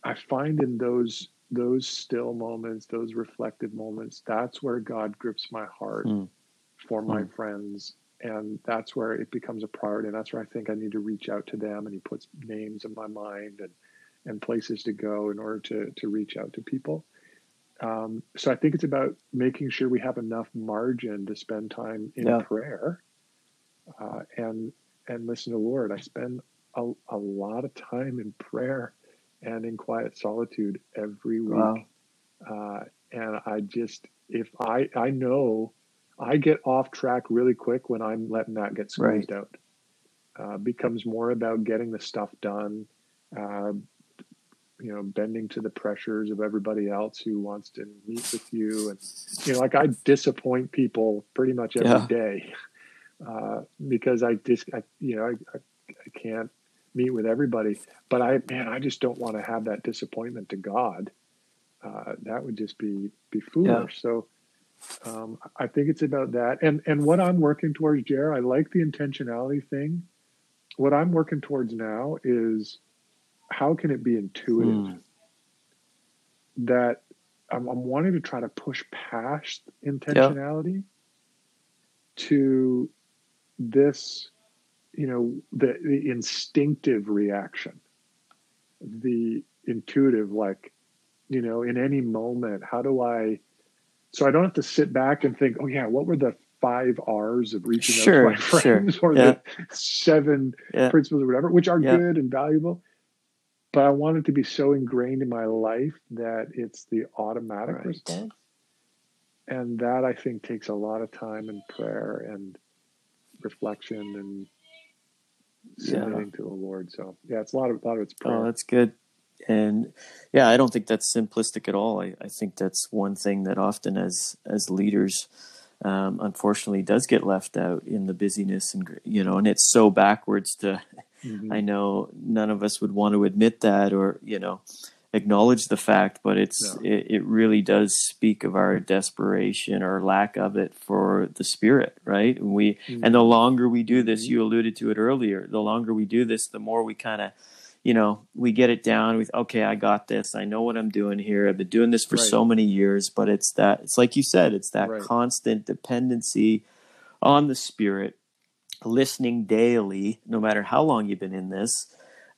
I find in those those still moments, those reflective moments, that's where God grips my heart Mm. for my Mm. friends. And that's where it becomes a priority. And that's where I think I need to reach out to them. And he puts names in my mind and, and places to go in order to, to reach out to people. Um, so I think it's about making sure we have enough margin to spend time in Yeah. prayer uh, and and listen to the Lord. I spend a, a lot of time in prayer and in quiet solitude every week. Wow. Uh, and I just, if I, I know I get off track really quick when I'm letting that get squeezed out. Uh, becomes more about getting the stuff done, uh, you know, bending to the pressures of everybody else who wants to meet with you. And, you know, like I disappoint people pretty much every Yeah. day [laughs] uh, because I just, I, you know, I, I, I can't meet with everybody. But I, man, I just don't want to have that disappointment to God. Uh, that would just be be foolish. So um, I think it's about that. And and what I'm working towards, Jer, I like the intentionality thing. What I'm working towards now is how can it be intuitive? Mm. That I'm, I'm wanting to try to push past intentionality to this, you know, the, the instinctive reaction, the intuitive, like, you know, in any moment, how do I, so I don't have to sit back and think, oh, yeah, what were the five R's of reaching Sure, out to my sure. friends or Yeah. the seven Yeah. principles or whatever, which are Yeah. good and valuable. But I want it to be so ingrained in my life that it's the automatic Right. response. And that I think takes a lot of time and prayer and reflection and Yeah. submitting to the Lord. So yeah, it's a lot of a lot of it's prayer. Oh, that's good. And yeah, I don't think that's simplistic at all. I, I think that's one thing that often as as leaders, um, unfortunately, does get left out in the busyness and you know, and it's so backwards to. Mhm. [laughs] I know none of us would want to admit that or you know acknowledge the fact, but it's No. it, it really does speak of our desperation or lack of it for the spirit, right? And we and the longer we do this, Mhm. you alluded to it earlier. The longer we do this, the more we kind of, you know, we get it down. With okay, I got this. I know what I'm doing here. I've been doing this for Right. so many years. But it's that. It's like you said. It's that Right. constant dependency on the Spirit, listening daily, no matter how long you've been in this.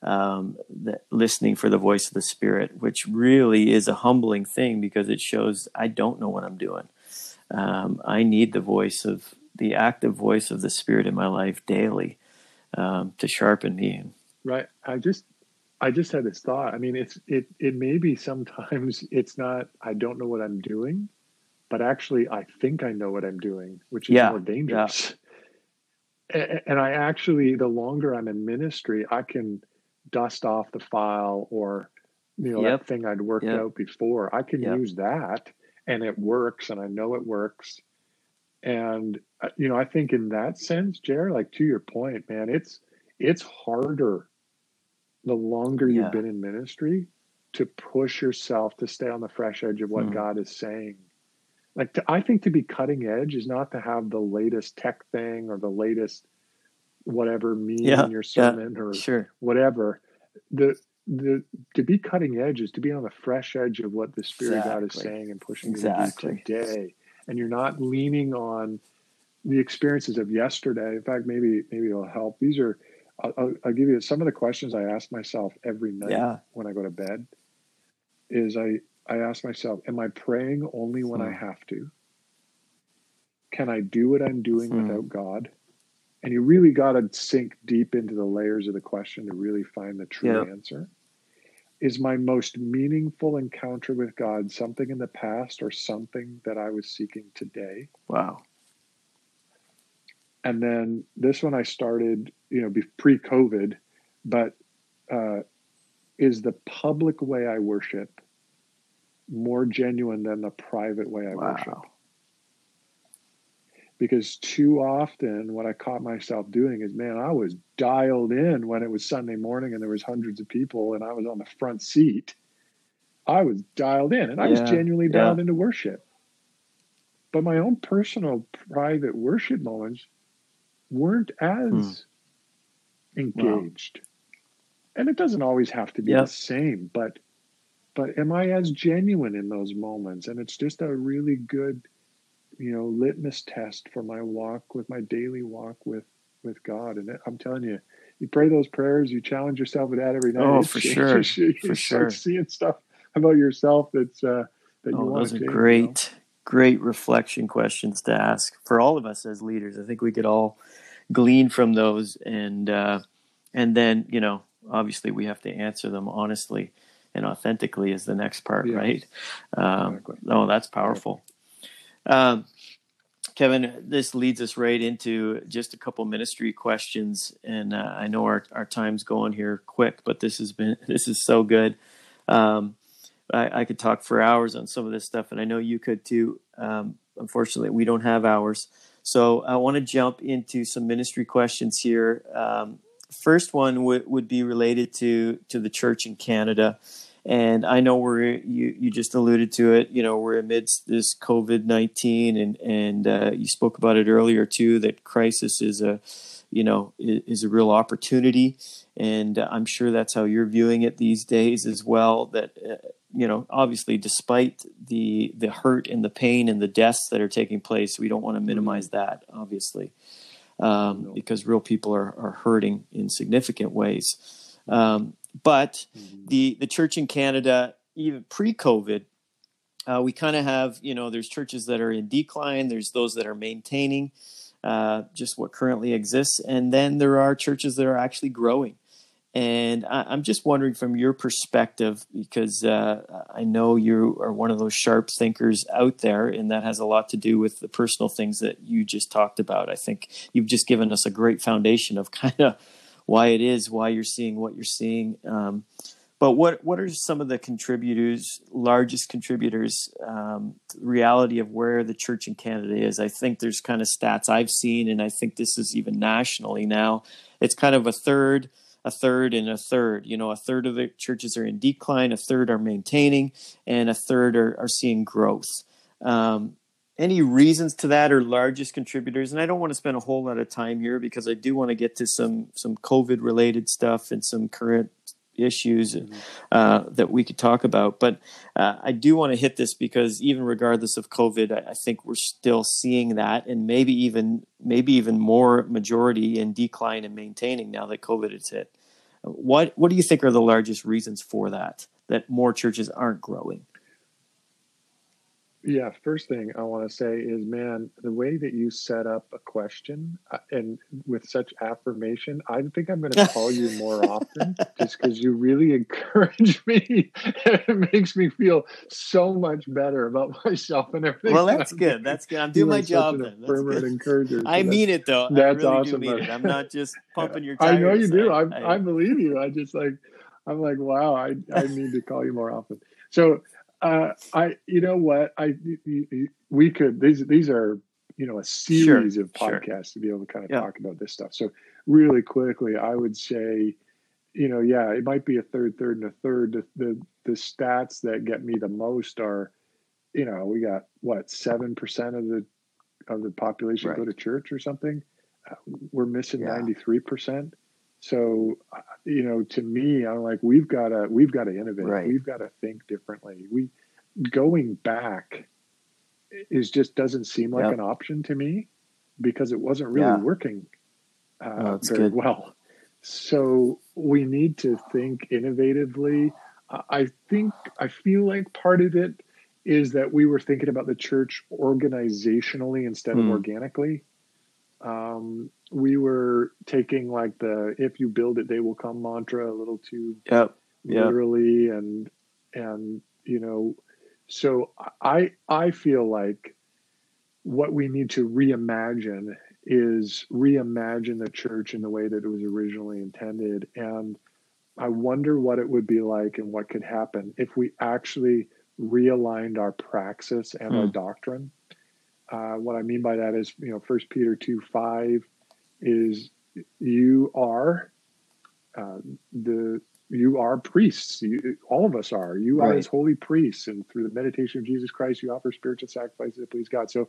Um, that listening for the voice of the Spirit, which really is a humbling thing because it shows I don't know what I'm doing. Um, I need the voice of the active voice of the Spirit in my life daily um, to sharpen me. Right. I just I just had this thought. I mean, it's it it may be sometimes [laughs] it's not I don't know what I'm doing, but actually I think I know what I'm doing, which is Yeah, more dangerous. A- And I actually, the longer I'm in ministry, I can dust off the file or you know Yep. that thing I'd worked Yep. out before. I can Yep. use that, and it works, and I know it works. And uh, you know, I think in that sense, Jared, like to your point, man, it's it's harder the longer Yeah. you've been in ministry to push yourself to stay on the fresh edge of what Hmm. God is saying. Like to, I think to be cutting edge is not to have the latest tech thing or the latest whatever meme Yeah, in your yeah, sermon or Sure. whatever. The the to be cutting edge is to be on the fresh edge of what the Spirit of God is saying and pushing Exactly. you to today. And you're not leaning on the experiences of yesterday. In fact, maybe maybe it'll help. These are I'll, I'll, give you some of the questions I ask myself every night yeah. when I go to bed. Is I I ask myself, am I praying only when I hmm. have to? Can I do what I'm doing hmm. without God? And you really got to sink deep into the layers of the question to really find the true yeah. answer. Is my most meaningful encounter with God something in the past or something that I was seeking today? Wow. And then this one I started, you know, pre COVID, but uh, is the public way I worship more genuine than the private way I wow. worship? Because too often what I caught myself doing is, man, I was dialed in when it was Sunday morning and there was hundreds of people and I was on the front seat. I was dialed in and I yeah, was genuinely dialed yeah. into worship. But my own personal private worship moments weren't as hmm. engaged. Wow. And it doesn't always have to be yep. the same, but but am I as genuine in those moments? And it's just a really good you know litmus test for my walk with my daily walk with with God. And I'm telling you, you pray those prayers, you challenge yourself with that every night. Oh, for [laughs] sure, you, for sure. Seeing stuff about yourself that's uh, that you oh, want those to are great, you know? great reflection questions to ask for all of us as leaders. I think we could all glean from those, and uh, and then you know, obviously, we have to answer them honestly and authentically is the next part, yes. right? Um, exactly. Oh, that's powerful. Um, Kevin, this leads us right into just a couple ministry questions, and uh, I know our, our time's going here quick, but this has been [laughs] this is so good. Um, I, I, could talk for hours on some of this stuff, and I know you could too. Um, unfortunately, we don't have hours, so I want to jump into some ministry questions here. Um, first one w- would be related to to the church in Canada. And I know we're you you just alluded to it. You know we're amidst this COVID nineteen, and and uh, you spoke about it earlier too. That crisis is a you know is a real opportunity, and I'm sure that's how you're viewing it these days as well. That uh, you know obviously despite the the hurt and the pain and the deaths that are taking place, we don't want to minimize mm-hmm. that obviously. Um, because real people are, are hurting in significant ways. Um, but mm-hmm. the the church in Canada, even pre-COVID, uh, we kind of have you know there's churches that are in decline. There's those that are maintaining uh, just what currently exists, and then there are churches that are actually growing. And I, am just wondering from your perspective, because uh, I know you are one of those sharp thinkers out there, and that has a lot to do with the personal things that you just talked about. I think you've just given us a great foundation of [laughs] kind of why it is why you're seeing what you're seeing. Um, but what what are some of the contributors, largest contributors, um, reality of where the church in Canada is? I think there's kind of stats I've seen, and I think this is even nationally now. It's kind of a third, a third, and a third. You know, a third of the churches are in decline, a third are maintaining, and a third are, are seeing growth. Um, any reasons to that or largest contributors and i don't want to spend a whole lot of time here because i do want to get to some some covid related stuff and some current issues mm-hmm. uh, that we could talk about. But uh, i do want to hit this because even regardless of covid I, I, think we're still seeing that and maybe even maybe even more majority in decline and maintaining now that covid has hit. What what do you think are the largest reasons for that that more churches aren't growing yeah, first thing I want to say is, man, the way that you set up a question uh, and with such affirmation, I think I'm going to call you [laughs] more often just because you really encourage me. [laughs] it makes me feel so much better about [laughs] myself and everything. Well, that's good. That's good. I'm doing my job then. That's encourager. I mean it though. That's really awesome. Do mean it. I'm not just pumping your tires. I know you do. I, I, I believe you. I just like, I'm like, wow, I, I need to call you more often. So uh, I, you know what, I we could these these are you know a series sure, of podcasts sure. to be able to kind of yeah. talk about this stuff. So really quickly, I would say, you know, yeah, it might be a third, third, and a third. The the, the stats that get me the most are, you know, we got what seven percent of the of the population right. go to church or something. Uh, we're missing ninety three percent. So, uh, you know, to me, I'm like, we've got to, we've got to innovate. Right. We've got to think differently. We going back is just doesn't seem like yep. an option to me because it wasn't really yeah. working uh, very good. well. so we need to think innovatively. I think I feel like part of it is that we were thinking about the church organizationally instead of hmm. organically. Um, we were taking like the "if you build it, they will come" mantra a little too yep. literally, yep. and and you know, so I I feel like what we need to reimagine is reimagine the church in the way that it was originally intended. And I wonder what it would be like and what could happen if we actually realigned our praxis and our hmm. doctrine. Uh, what I mean by that is, you know, First Peter two five is you are uh, the you are priests. You, all of us are. You right. are as holy priests, and through the meditation of Jesus Christ, you offer spiritual sacrifices that please God. So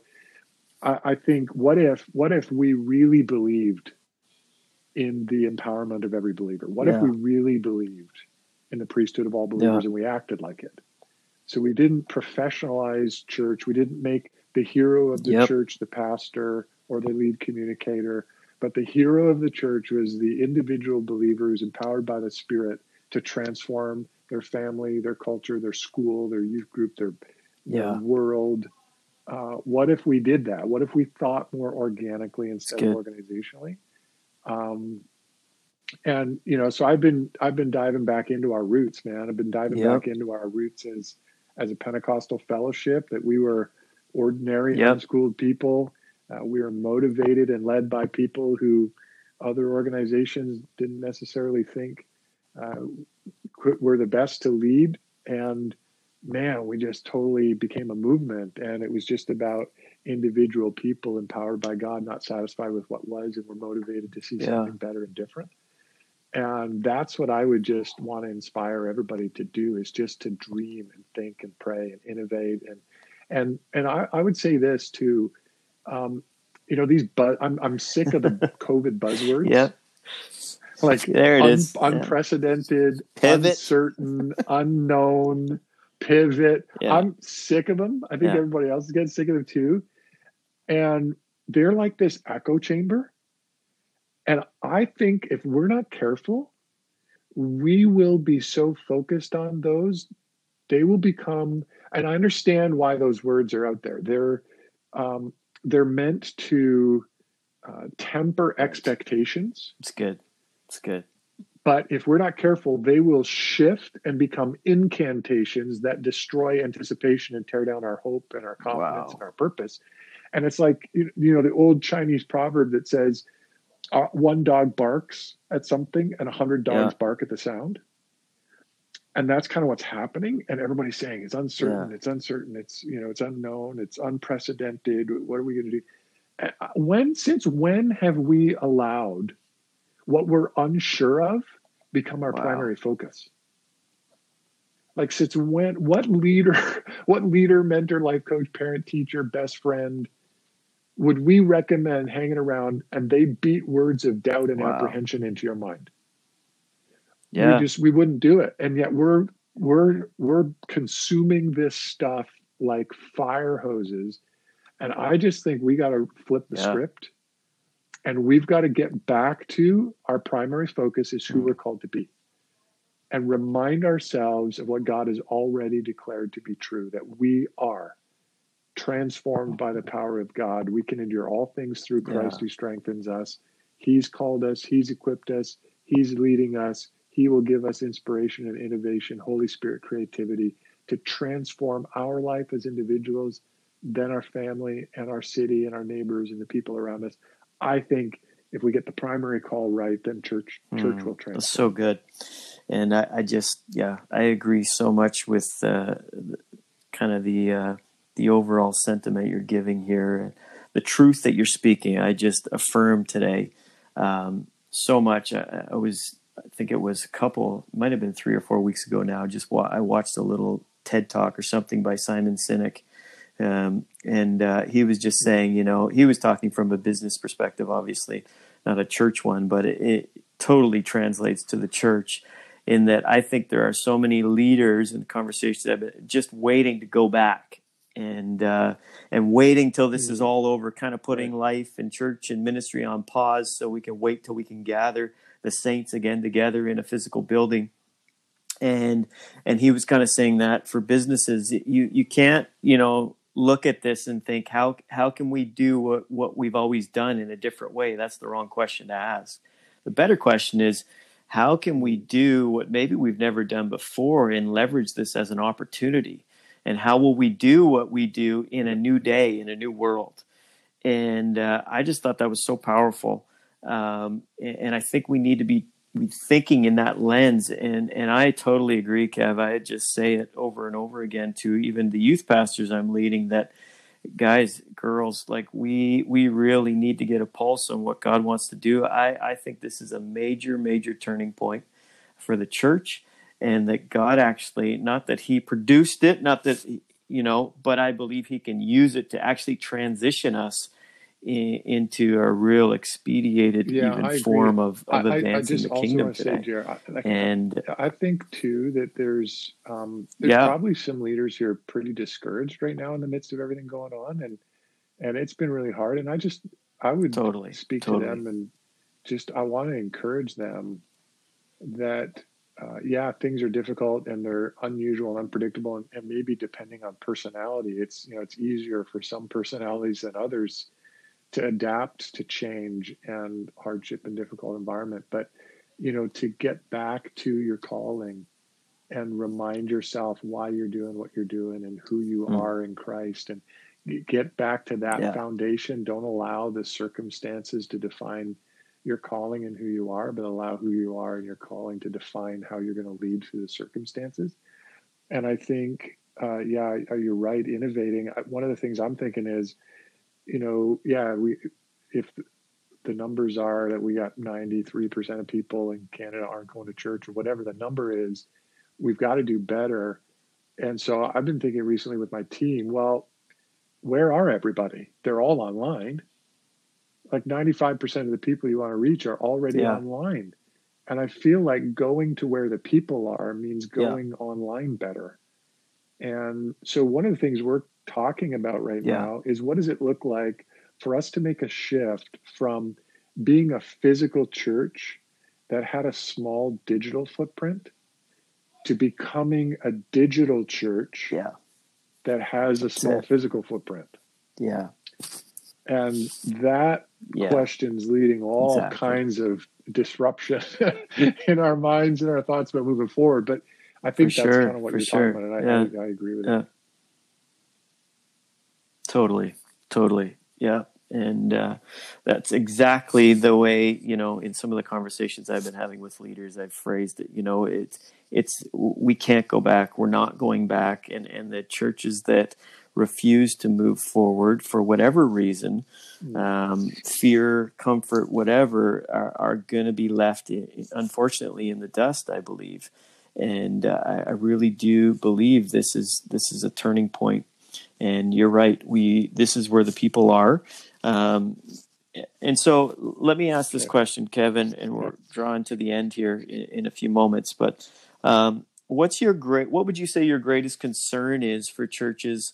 I, I think what if what if we really believed in the empowerment of every believer? What yeah. if we really believed in the priesthood of all believers yeah. and we acted like it? So we didn't professionalize church. We didn't make the hero of the yep. church the pastor or the lead communicator, but the hero of the church was the individual believers empowered by the Spirit to transform their family, their culture, their school, their youth group, their, yeah. their world, uh, what if we did that? What if we thought more organically instead of organizationally? Um, and you know, so I've been I've been diving back into our roots, man. I've been diving yep. back into our roots as as a Pentecostal fellowship that we were ordinary, yep. unschooled people. Uh, we were motivated and led by people who other organizations didn't necessarily think uh, were the best to lead, and man, we just totally became a movement. And it was just about individual people empowered by God, not satisfied with what was, and were motivated to see yeah. something better and different. And that's what I would just want to inspire everybody to do is just to dream and think and pray and innovate. And and and I, I would say this too. Um, you know, these but I'm I'm sick of the [laughs] COVID buzzwords. Yeah. Like there it un, is. unprecedented, Pivot. uncertain, unknown pivot. Yeah. I'm sick of them. I think yeah. everybody else is getting sick of them too. And they're like this echo chamber. And I think if we're not careful, we will be so focused on those, they will become. And I understand why those words are out there. They're um, they're meant to uh, temper expectations. It's good. It's good. But if we're not careful, they will shift and become incantations that destroy anticipation and tear down our hope and our confidence wow. and our purpose. And it's like, you know, the old Chinese proverb that says, uh, one dog barks at something and a hundred dogs yeah. bark at the sound. And that's kind of what's happening. And everybody's saying it's uncertain, yeah. it's uncertain, it's, you know, it's unknown, it's unprecedented. What are we going to do? Uh, when, since when have we allowed what we're unsure of become our wow. primary focus like since when what leader [laughs] what leader mentor life coach parent teacher best friend would we recommend hanging around and they beat words of doubt and wow. apprehension into your mind yeah we just we wouldn't do it and yet we're we're we're consuming this stuff like fire hoses and i just think we got to flip the yeah. script and we've got to get back to our primary focus is who mm. we're called to be and remind ourselves of what God has already declared to be true that we are transformed by the power of God. We can endure all things through Christ yeah. who strengthens us. He's called us, He's equipped us, He's leading us. He will give us inspiration and innovation, Holy Spirit creativity to transform our life as individuals, then our family and our city and our neighbors and the people around us. I think if we get the primary call right, then church church mm, will transform. That's so good, and I, I, just yeah I agree so much with uh, kind of the uh, the overall sentiment you're giving here, the truth that you're speaking. I just affirm today um, so much. I, I, was I think it was a couple, might have been three or four weeks ago now. Just wa- I watched a little TED talk or something by Simon Sinek um, and uh, he was just saying, you know, he was talking from a business perspective, obviously, not a church one, but it, it totally translates to the church in that I think there are so many leaders and conversations that have been just waiting to go back and uh, and waiting till this is mm. all over, kind of putting life and church and ministry on pause so we can wait till we can gather. the saints again together in a physical building and and he was kind of saying that for businesses you you can't you know look at this and think how how can we do what, what we've always done in a different way that's the wrong question to ask the better question is how can we do what maybe we've never done before and leverage this as an opportunity and how will we do what we do in a new day in a new world. And uh, i just thought that was so powerful. Um, and i think we need to be thinking in that lens. And and I totally agree Kev. I just say it over and over again to even the youth pastors I'm leading that guys girls like we we really need to get a pulse on what God wants to do. I I think this is a major major turning point for the church and that God actually not that he produced it not that you know but I believe he can use it to actually transition us in, into a real expedited yeah, even form of, of I, advancing I, the kingdom today. Say, Jared, and I think too that there's um, there's yeah. probably some leaders who are pretty discouraged right now in the midst of everything going on, and and it's been really hard. And I just I would totally speak totally. to them and just I want to encourage them that uh, yeah, things are difficult and they're unusual and unpredictable, and, and, maybe depending on personality, it's you know it's easier for some personalities than others to adapt to change and hardship and difficult environment but you know to get back to your calling and remind yourself why you're doing what you're doing and who you mm. are in Christ and get back to that yeah. foundation don't allow the circumstances to define your calling and who you are but allow who you are and your calling to define how you're going to lead through the circumstances and i think uh, yeah you're right innovating one of the things i'm thinking is you know, yeah, we if the numbers are that we got 93% of people in Canada aren't going to church or whatever the number is, we've got to do better. And so I've been thinking recently with my team, well, where are everybody? They're all online. Like 95% of the people you want to reach are already yeah. online. And I feel like going to where the people are means going yeah. online better. And so one of the things we're talking about right yeah. now is what does it look like for us to make a shift from being a physical church that had a small digital footprint to becoming a digital church yeah. that has a small physical footprint. Yeah. And that yeah. question's leading all exactly. kinds of disruption [laughs] in our minds and our thoughts about moving forward. But I think For that's sure. kind of what For you're sure. talking about. And I, yeah. I, I agree with yeah. Totally, totally, yeah. And uh, that's exactly the way you know. In some of the conversations I've been having with leaders, I've phrased it. You know, it's it's we can't go back. We're not going back. And and the churches that refuse to move forward for whatever reason, mm. um, fear, comfort, whatever, are, are going to be left, in, unfortunately, in the dust. I believe, and uh, I, I really do believe this is this is a turning point. point and you're right. We this is where the people are. Um, and so let me ask this question, Kevin, and we're drawing to the end here in, in a few moments. But um, what's your great? What would you say your greatest concern is for churches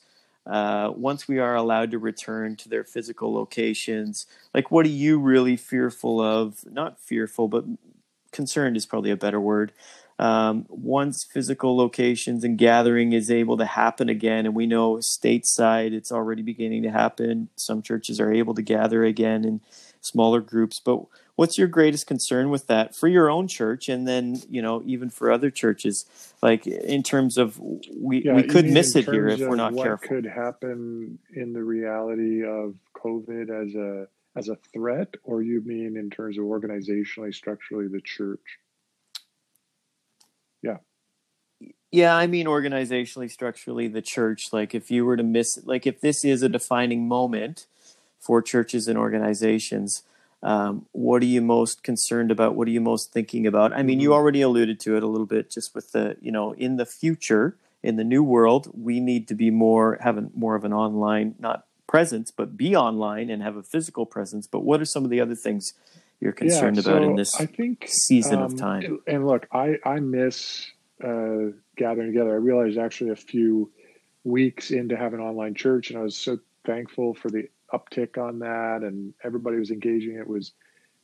uh, once we are allowed to return to their physical locations? Like, what are you really fearful of? Not fearful, but concerned is probably a better word um, once physical locations and gathering is able to happen again, and we know stateside it's already beginning to happen. Some churches are able to gather again in smaller groups. But what's your greatest concern with that for your own church, and then you know even for other churches, like in terms of we yeah, we could miss it here if we're not what careful. Could happen in the reality of COVID as a as a threat, or you mean in terms of organizationally, structurally, the church? Yeah. Yeah, I mean organizationally, structurally, the church. Like if you were to miss, like if this is a defining moment for churches and organizations, um, what are you most concerned about? What are you most thinking about? I mean, you mm-hmm. already alluded to it a little bit, just with the you know, in the future, in the new world, we need to be more having more of an online, not presence, but be online and have a physical presence. But what are some of the other things you're concerned yeah, so about in this I think, season um, of time? And look, I I miss uh, gathering together. I realized actually a few weeks into having online church, and I was so thankful for the uptick on that, and everybody was engaging. It was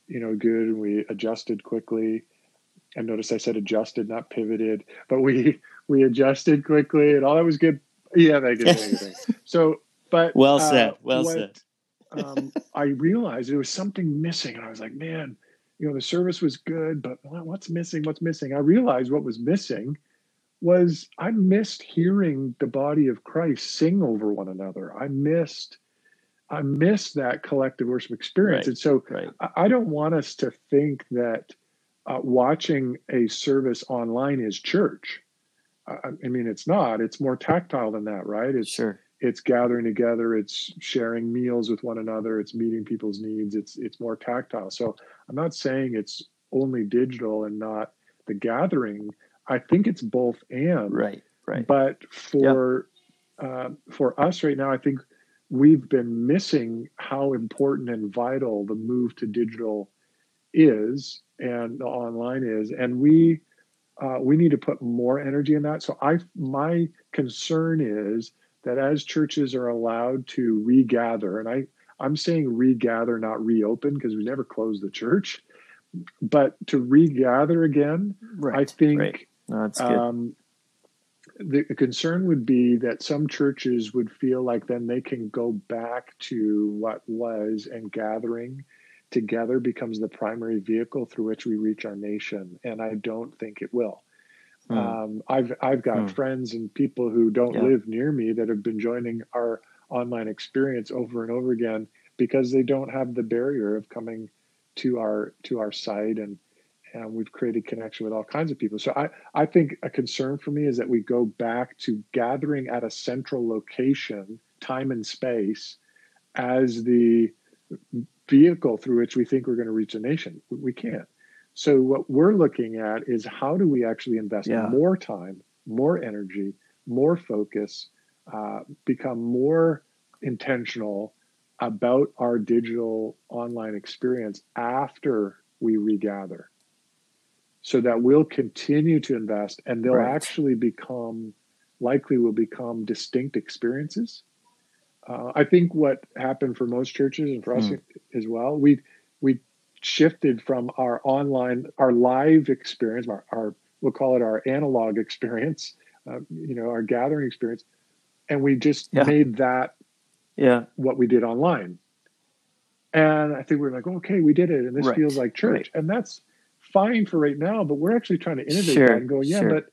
you know, good, and we adjusted quickly. And notice I said adjusted, not pivoted, but we [laughs] we adjusted quickly, and all that was good. Yeah, that good. [laughs] so, but well uh, said. Uh, well what, said. um, I realized there was something missing, and I was like, man, you know, the service was good, but what's missing? What's missing? I realized what was missing was I missed hearing the body of Christ sing over one another. I missed I miss that collective worship experience. Right, and so right. I don't want us to think that uh, watching a service online is church. I, I, mean, it's not. It's more tactile than that, right? It's sure. It's gathering together. It's sharing meals with one another. It's meeting people's needs. It's it's more tactile. So I'm not saying it's only digital and not the gathering. I think it's both and. Right. Right. But for yep. uh, for us right now, I think we've been missing how important and vital the move to digital is and online is, and we uh, we need to put more energy in that. So I my concern is that as churches are allowed to regather, and I I'm saying regather, not reopen, because we never closed the church, but to regather again, right, I think right. no, that's good. Um, the concern would be that some churches would feel like then they can go back to what was and gathering together becomes the primary vehicle through which we reach our nation and i don't think it will mm. um, i've i've got mm. friends and people who don't yeah. live near me that have been joining our online experience over and over again because they don't have the barrier of coming to our to our site and and we've created connection with all kinds of people. So I, I think a concern for me is that we go back to gathering at a central location, time and space, as the vehicle through which we think we're going to reach a nation. We can't. So what we're looking at is how do we actually invest yeah. more time, more energy, more focus, uh, become more intentional about our digital online experience after we regather so that we'll continue to invest and they'll right. actually become likely will become distinct experiences uh, i think what happened for most churches and for us mm. as well we we shifted from our online our live experience our, our we'll call it our analog experience uh, [laughs] you know our gathering experience and we just yeah. made that yeah what we did online and i think we are like okay we did it and this right. feels like church right. and that's fine for right now, but we're actually trying to innovate sure, and go, yeah, sure. but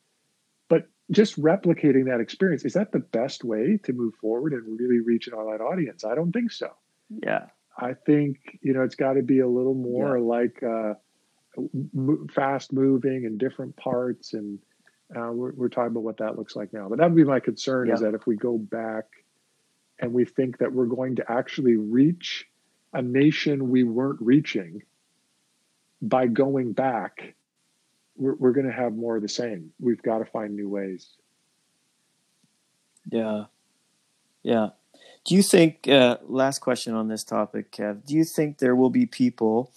but just replicating that experience is that the best way to move forward and really reach an online audience? I don't think so. Yeah, I think you know it's got to be a little more yeah. like uh, fast moving and different parts, and uh, we're, we're talking about what that looks like now. But that would be my concern yeah. is that if we go back and we think that we're going to actually reach a nation we weren't reaching by going back, we're, we're going to have more of the same. We've got to find new ways. Yeah. Yeah. Do you think, uh, last question on this topic, Kev, do you think there will be people,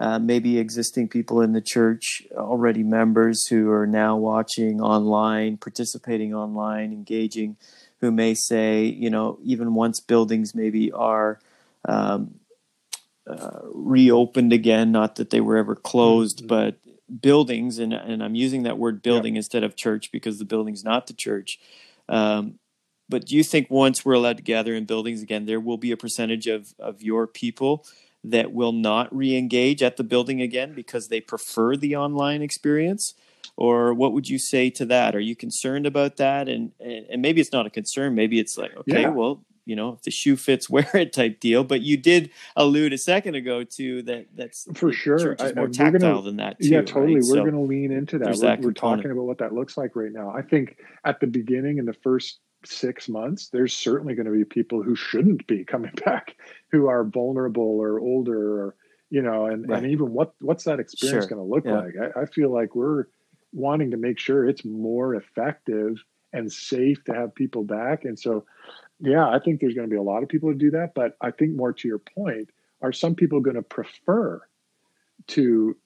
uh, maybe existing people in the church, already members who are now watching online, participating online, engaging, who may say, you know, even once buildings maybe are um, uh, reopened again. Not that they were ever closed, mm-hmm. but buildings, and, and I'm using that word building yeah. instead of church because the building's not the church. Um, but do you think once we're allowed to gather in buildings again, there will be a percentage of, of your people that will not re engage at the building again because they prefer the online experience? Or what would you say to that? Are you concerned about that? And and maybe it's not a concern. Maybe it's like, okay, yeah. well, you know if the shoe fits [laughs] wear it type deal but you did allude a second ago to that that's for sure I, more tactile gonna, than that too, yeah totally right? we're so going to lean into that we're, that we're talking about what that looks like right now i think at the beginning in the first six months there's certainly going to be people who shouldn't be coming [laughs] back who are vulnerable or older or you know and, right. and even what what's that experience sure. going to look yeah. like I, I feel like we're wanting to make sure it's more effective and safe to have people back and so yeah, I think there's going to be a lot of people to do that. But I think more to your point, are some people going to prefer to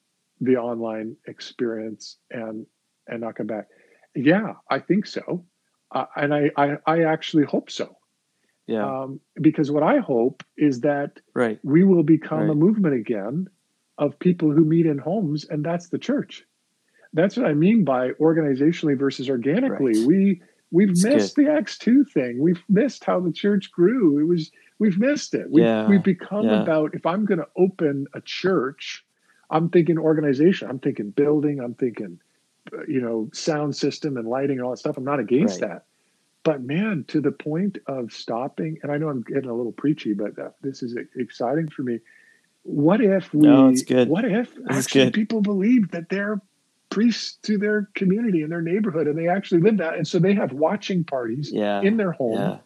the online experience and and not come back? Yeah, I think so, uh, and I, I I actually hope so. Yeah, um, because what I hope is that right. we will become right. a movement again of people who meet in homes, and that's the church. That's what I mean by organizationally versus organically. Right. We we've missed good. the Acts two thing. We've missed how the church grew. It was we've missed it. We yeah. we've become yeah. about if I'm going to open a church, I'm thinking organization. I'm thinking building. I'm thinking you know sound system and lighting and all that stuff. I'm not against right. that. But man, to the point of stopping, and I know I'm getting a little preachy, but uh, this is exciting for me what if we no, it's good. what if actually people believe that they're priests to their community and their neighborhood and they actually live that and so they have watching parties yeah. in their home yeah.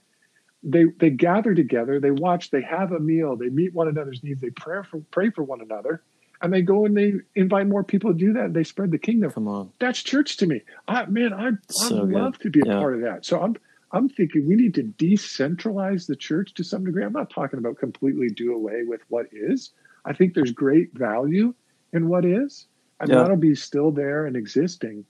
they they gather together they watch they have a meal they meet one another's needs they pray for pray for one another and they go and they invite more people to do that and they spread the kingdom come on that's church to me i man i so i'd love to be a yeah. part of that so i'm I'm thinking we need to decentralize the church to some degree. I'm not talking about completely do away with what is, I think there's great value in what is, and yeah. that'll be still there and existing.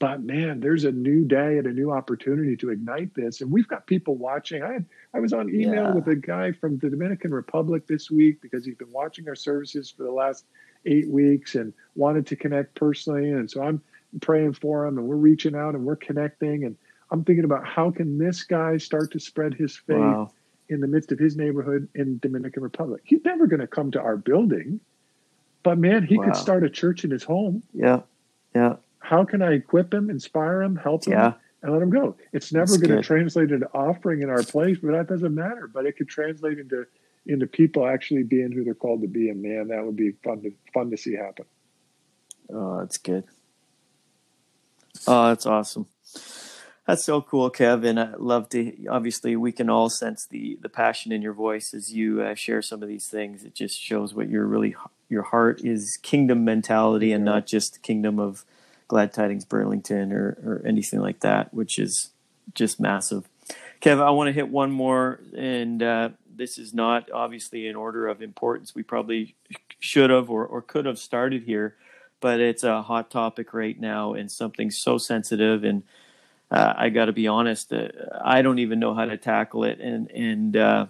But man, there's a new day and a new opportunity to ignite this, and we've got people watching. I had I was on email yeah. with a guy from the Dominican Republic this week because he's been watching our services for the last eight weeks and wanted to connect personally, and so I'm praying for him, and we're reaching out and we're connecting, and I'm thinking about how can this guy start to spread his faith. Wow in the midst of his neighborhood in Dominican Republic. He's never going to come to our building, but man, he wow. could start a church in his home. Yeah, yeah. How can I equip him, inspire him, help him, yeah. and let him go? It's never going to translate into offering in our place, but that doesn't matter. But it could translate into into people actually being who they're called to be, and man, that would be fun to fun to see happen. Oh, that's good. Oh, that's awesome. That's so cool, Kevin. I love to. Obviously, we can all sense the the passion in your voice as you uh, share some of these things. It just shows what your really your heart is kingdom mentality and not just kingdom of glad tidings Burlington or or anything like that, which is just massive. Kevin, I want to hit one more, and uh, this is not obviously in order of importance. We probably should have or, or could have started here, but it's a hot topic right now and something so sensitive and uh, I got to be honest, uh, I don't even know how to tackle it, and and uh,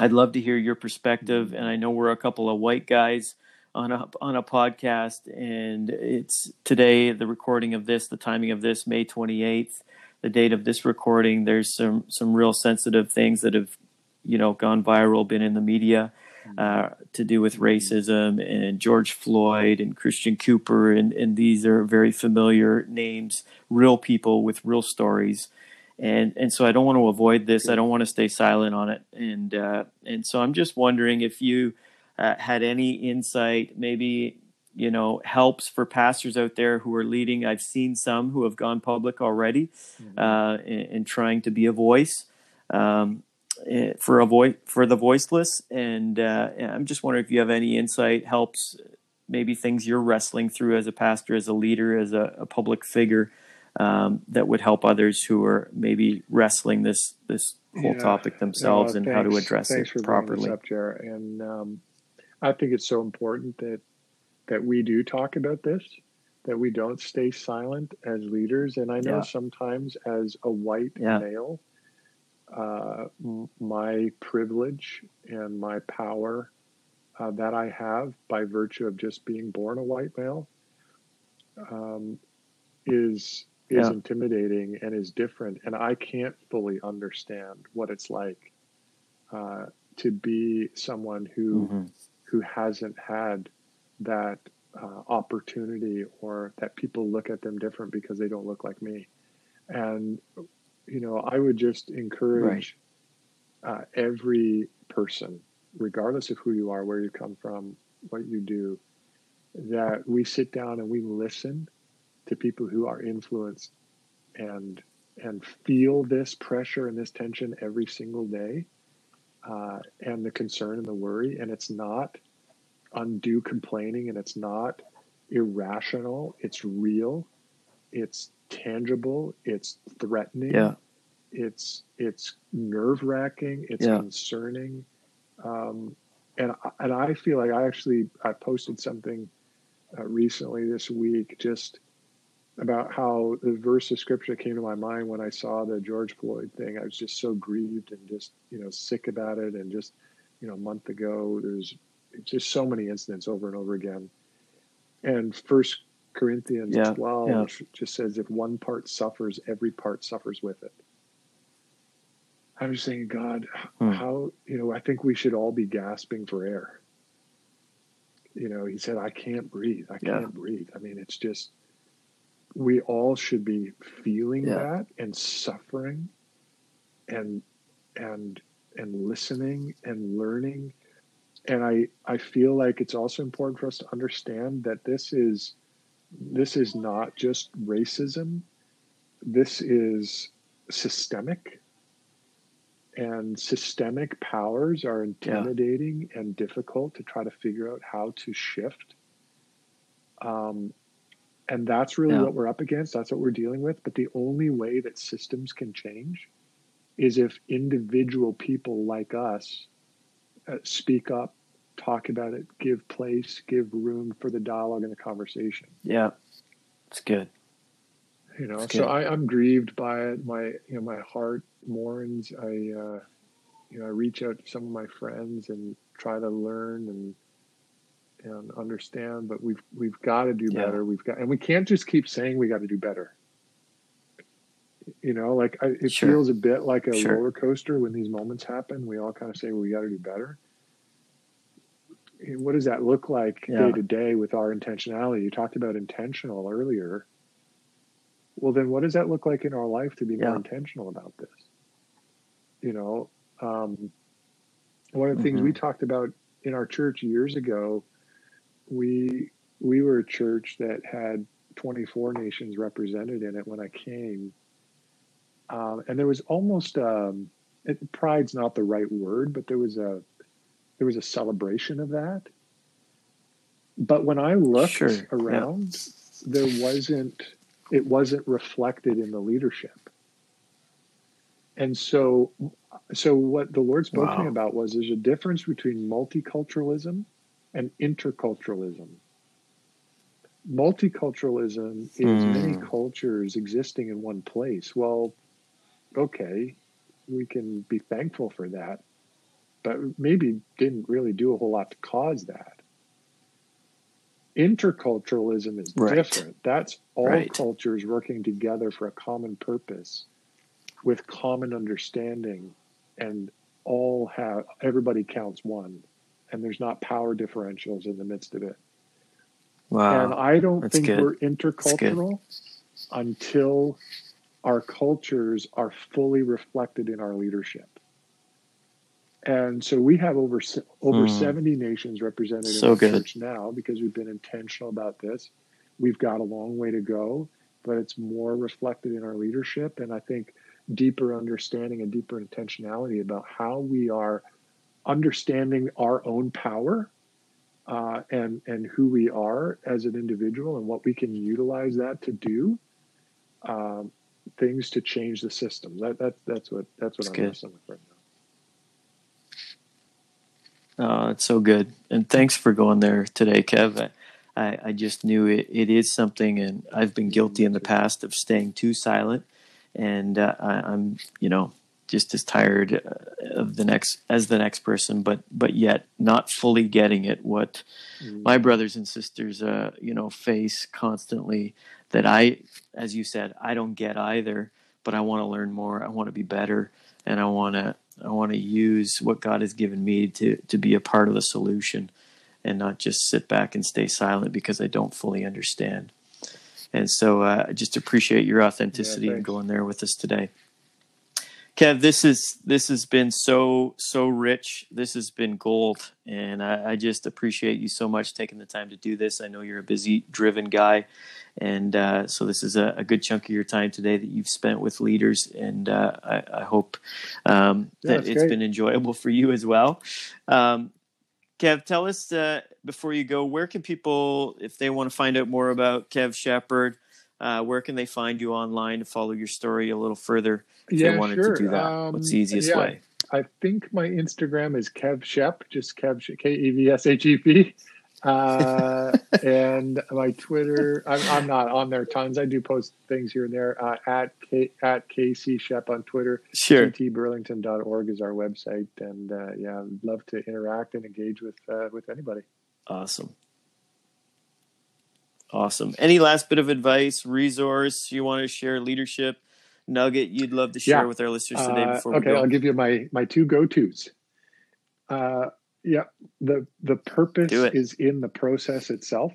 I'd love to hear your perspective. And I know we're a couple of white guys on a on a podcast, and it's today the recording of this, the timing of this, May twenty eighth, the date of this recording. There's some some real sensitive things that have, you know, gone viral, been in the media. Uh, to do with racism and George Floyd and Christian Cooper, and, and these are very familiar names, real people with real stories. And and so I don't want to avoid this. I don't want to stay silent on it. And uh, and so I'm just wondering if you uh, had any insight, maybe you know helps for pastors out there who are leading. I've seen some who have gone public already, mm-hmm. uh, in, in, trying to be a voice. Um, for a voice for the voiceless. And uh, I'm just wondering if you have any insight, helps, maybe things you're wrestling through as a pastor, as a leader, as a, a public figure. Um, that would help others who are maybe wrestling this this whole yeah. topic themselves and how to address thanks it for properly. Up, Jared. And um, I think it's so important that that we do talk about this, that we don't stay silent as leaders. And I know yeah. sometimes as a white yeah. male, uh, my privilege and my power uh, that I have by virtue of just being born a white male um, is is yeah. intimidating and is different, and I can't fully understand what it's like uh, to be someone who mm-hmm. who hasn't had that uh, opportunity or that people look at them different because they don't look like me. And you know, I would just encourage right. uh, every person, regardless of who you are, where you come from, what you do, that we sit down and we listen to people who are influenced and and feel this pressure and this tension every single day, uh, and the concern and the worry, and it's not undue complaining, and it's not irrational. It's real. It's tangible, it's threatening, yeah. it's it's nerve wracking, it's yeah. concerning, um, and and I feel like I actually I posted something uh, recently this week just about how the verse of scripture came to my mind when I saw the George Floyd thing. I was just so grieved and just you know sick about it, and just you know a month ago there's just so many incidents over and over again. And First Corinthians Yeah, 12 yeah. just says, if one part suffers, every part suffers with it. I'm just saying, God, Hmm. how, you know, I think we should all be gasping for air. You know, he said, I can't breathe. I can't breathe. I mean, it's just, we all should be feeling Yeah. that and suffering and, and, and listening and learning. And I, I feel like it's also important for us to understand that this is, this is not just racism. This is systemic and systemic powers are intimidating and difficult to try to figure out how to shift. Um, and that's really Yeah. what we're up against. That's what we're dealing with. But the only way that systems can change is if individual people like us uh, speak up, talk about it, give place, give room for the dialogue and the conversation Yeah, it's good. you know so good. I, i'm grieved by it my you know my heart mourns i uh you know i reach out to some of my friends and try to learn and and understand but we've we've got to do Yeah. better we've got and we can't just keep saying we got to do better you know like I, it Sure. feels a bit like a Sure. roller coaster when these moments happen we all kind of say well, we got to do better what does that look like Yeah. day to day with our intentionality you talked about intentional earlier well then what does that look like in our life to be Yeah. more intentional about this you know um, one of the things Mhm. we talked about in our church years ago we we were a church that had 24 nations represented in it when i came um, and there was almost um, it, pride's not the right word but there was a there was a celebration of that. But when i looked Sure, yeah. around there wasn't it wasn't reflected in the leadership. And so so what the lord spoke to me about was there's a difference between multiculturalism and interculturalism. Multiculturalism is Hmm. many cultures existing in one place. Well okay we can be thankful for that but maybe didn't really do a whole lot to cause that interculturalism is Right. different that's all Right. cultures working together for a common purpose with common understanding and all have everybody counts one and there's not power differentials in the midst of it Wow. and i don't That's think good. we're intercultural until our cultures are fully reflected in our leadership and so we have over over Mm. 70 nations represented So in our good. church now because we've been intentional about this we've got a long way to go but it's more reflected in our leadership and i think deeper understanding and deeper intentionality about how we are understanding our own power uh, and and who we are as an individual and what we can utilize that to do um, things to change the system. That that that's what that's what That's I'm good. wrestling with right Oh, it's so good. And thanks for going there today, Kev. I, I, I just knew it, it is something, and I've been guilty in the past of staying too silent. And uh, I, I'm, you know, just as tired uh, of the next as the next person, but but yet not fully getting it. What my brothers and sisters, uh, you know, face constantly. That I, as you said, I don't get either. But I want to learn more. I want to be better, and I want to I want to use what God has given me to to be a part of the solution, and not just sit back and stay silent because I don't fully understand. And so uh, I just appreciate your authenticity and going there with us today. Kev, this is this has been so so rich. This has been gold, and I, I just appreciate you so much taking the time to do this. I know you're a busy, driven guy, and uh, so this is a, a good chunk of your time today that you've spent with leaders, and uh, I, I hope um, Yeah, that it's great. been enjoyable for you as well. Um, Kev, tell us uh, before you go, where can people, if they want to find out more about Kev Shepard, uh, where can they find you online to follow your story a little further? If Yeah, they wanted sure. to do that, Um, what's the easiest yeah, way? I think my Instagram is Kev Shep, just Kev K E V S H E P. uh, [laughs] and my Twitter, I'm, I'm, not on there tons. I do post things here and there uh, at K, at KC Shep on Twitter. Sure. tburlington.org is our website, and uh, yeah, I'd love to interact and engage with uh, with anybody. Awesome. Awesome. Any last bit of advice, resource you want to share, leadership nugget you'd love to share yeah. with our listeners today uh, before okay, we go? I'll give you my my two go tos. Uh, yeah, the the purpose is in the process itself.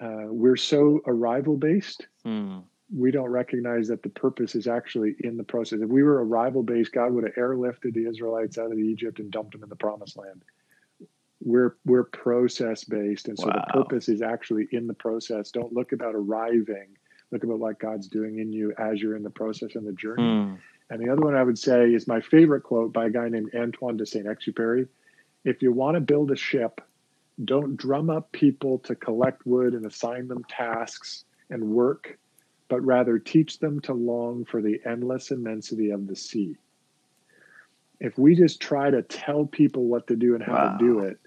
Uh, we're so arrival based. Hmm. We don't recognize that the purpose is actually in the process. If we were arrival based, God would have airlifted the Israelites out of Egypt and dumped them in the promised land. We're we're process based, and so wow. the purpose is actually in the process. Don't look about arriving. Look about what God's doing in you as you're in the process and the journey. Hmm. And the other one I would say is my favorite quote by a guy named Antoine de Saint Exupéry. If you want to build a ship, don't drum up people to collect wood and assign them tasks and work, but rather teach them to long for the endless immensity of the sea. If we just try to tell people what to do and how wow. to do it,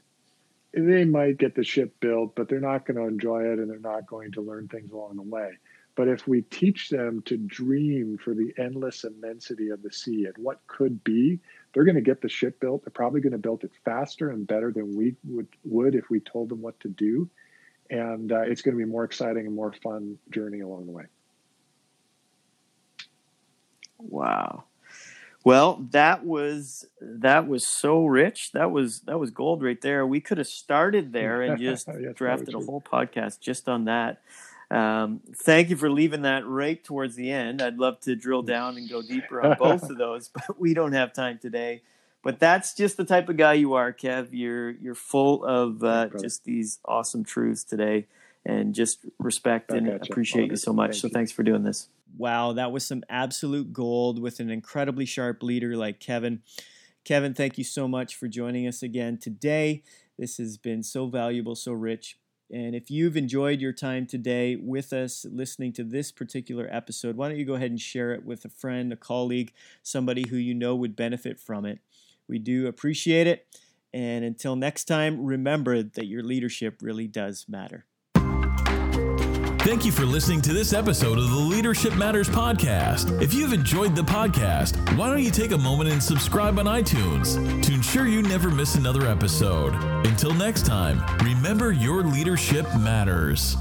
they might get the ship built, but they're not going to enjoy it and they're not going to learn things along the way. But if we teach them to dream for the endless immensity of the sea and what could be, they're going to get the ship built. They're probably going to build it faster and better than we would, would if we told them what to do. And uh, it's going to be more exciting and more fun journey along the way. Wow. Well, that was that was so rich. That was that was gold right there. We could have started [laughs] there and just yes, drafted a whole podcast just on that. Um, thank you for leaving that right towards the end. I'd love to drill [laughs] down and go deeper on both of those, [laughs] but we don't have time today. But that's just the type of guy you are, Kev. You're you're full of uh, just these awesome truths today, and just respect and appreciate you so much. Thank so thanks for doing this. Wow, that was some absolute gold with an incredibly sharp leader like Kevin. Kevin, thank you so much for joining us again today. This has been so valuable, so rich. And if you've enjoyed your time today with us listening to this particular episode, why don't you go ahead and share it with a friend, a colleague, somebody who you know would benefit from it? We do appreciate it. And until next time, remember that your leadership really does matter. Thank you for listening to this episode of the Leadership Matters podcast. If you've enjoyed the podcast, why don't you take a moment and subscribe on iTunes to ensure you never miss another episode? Until next time, remember your leadership matters.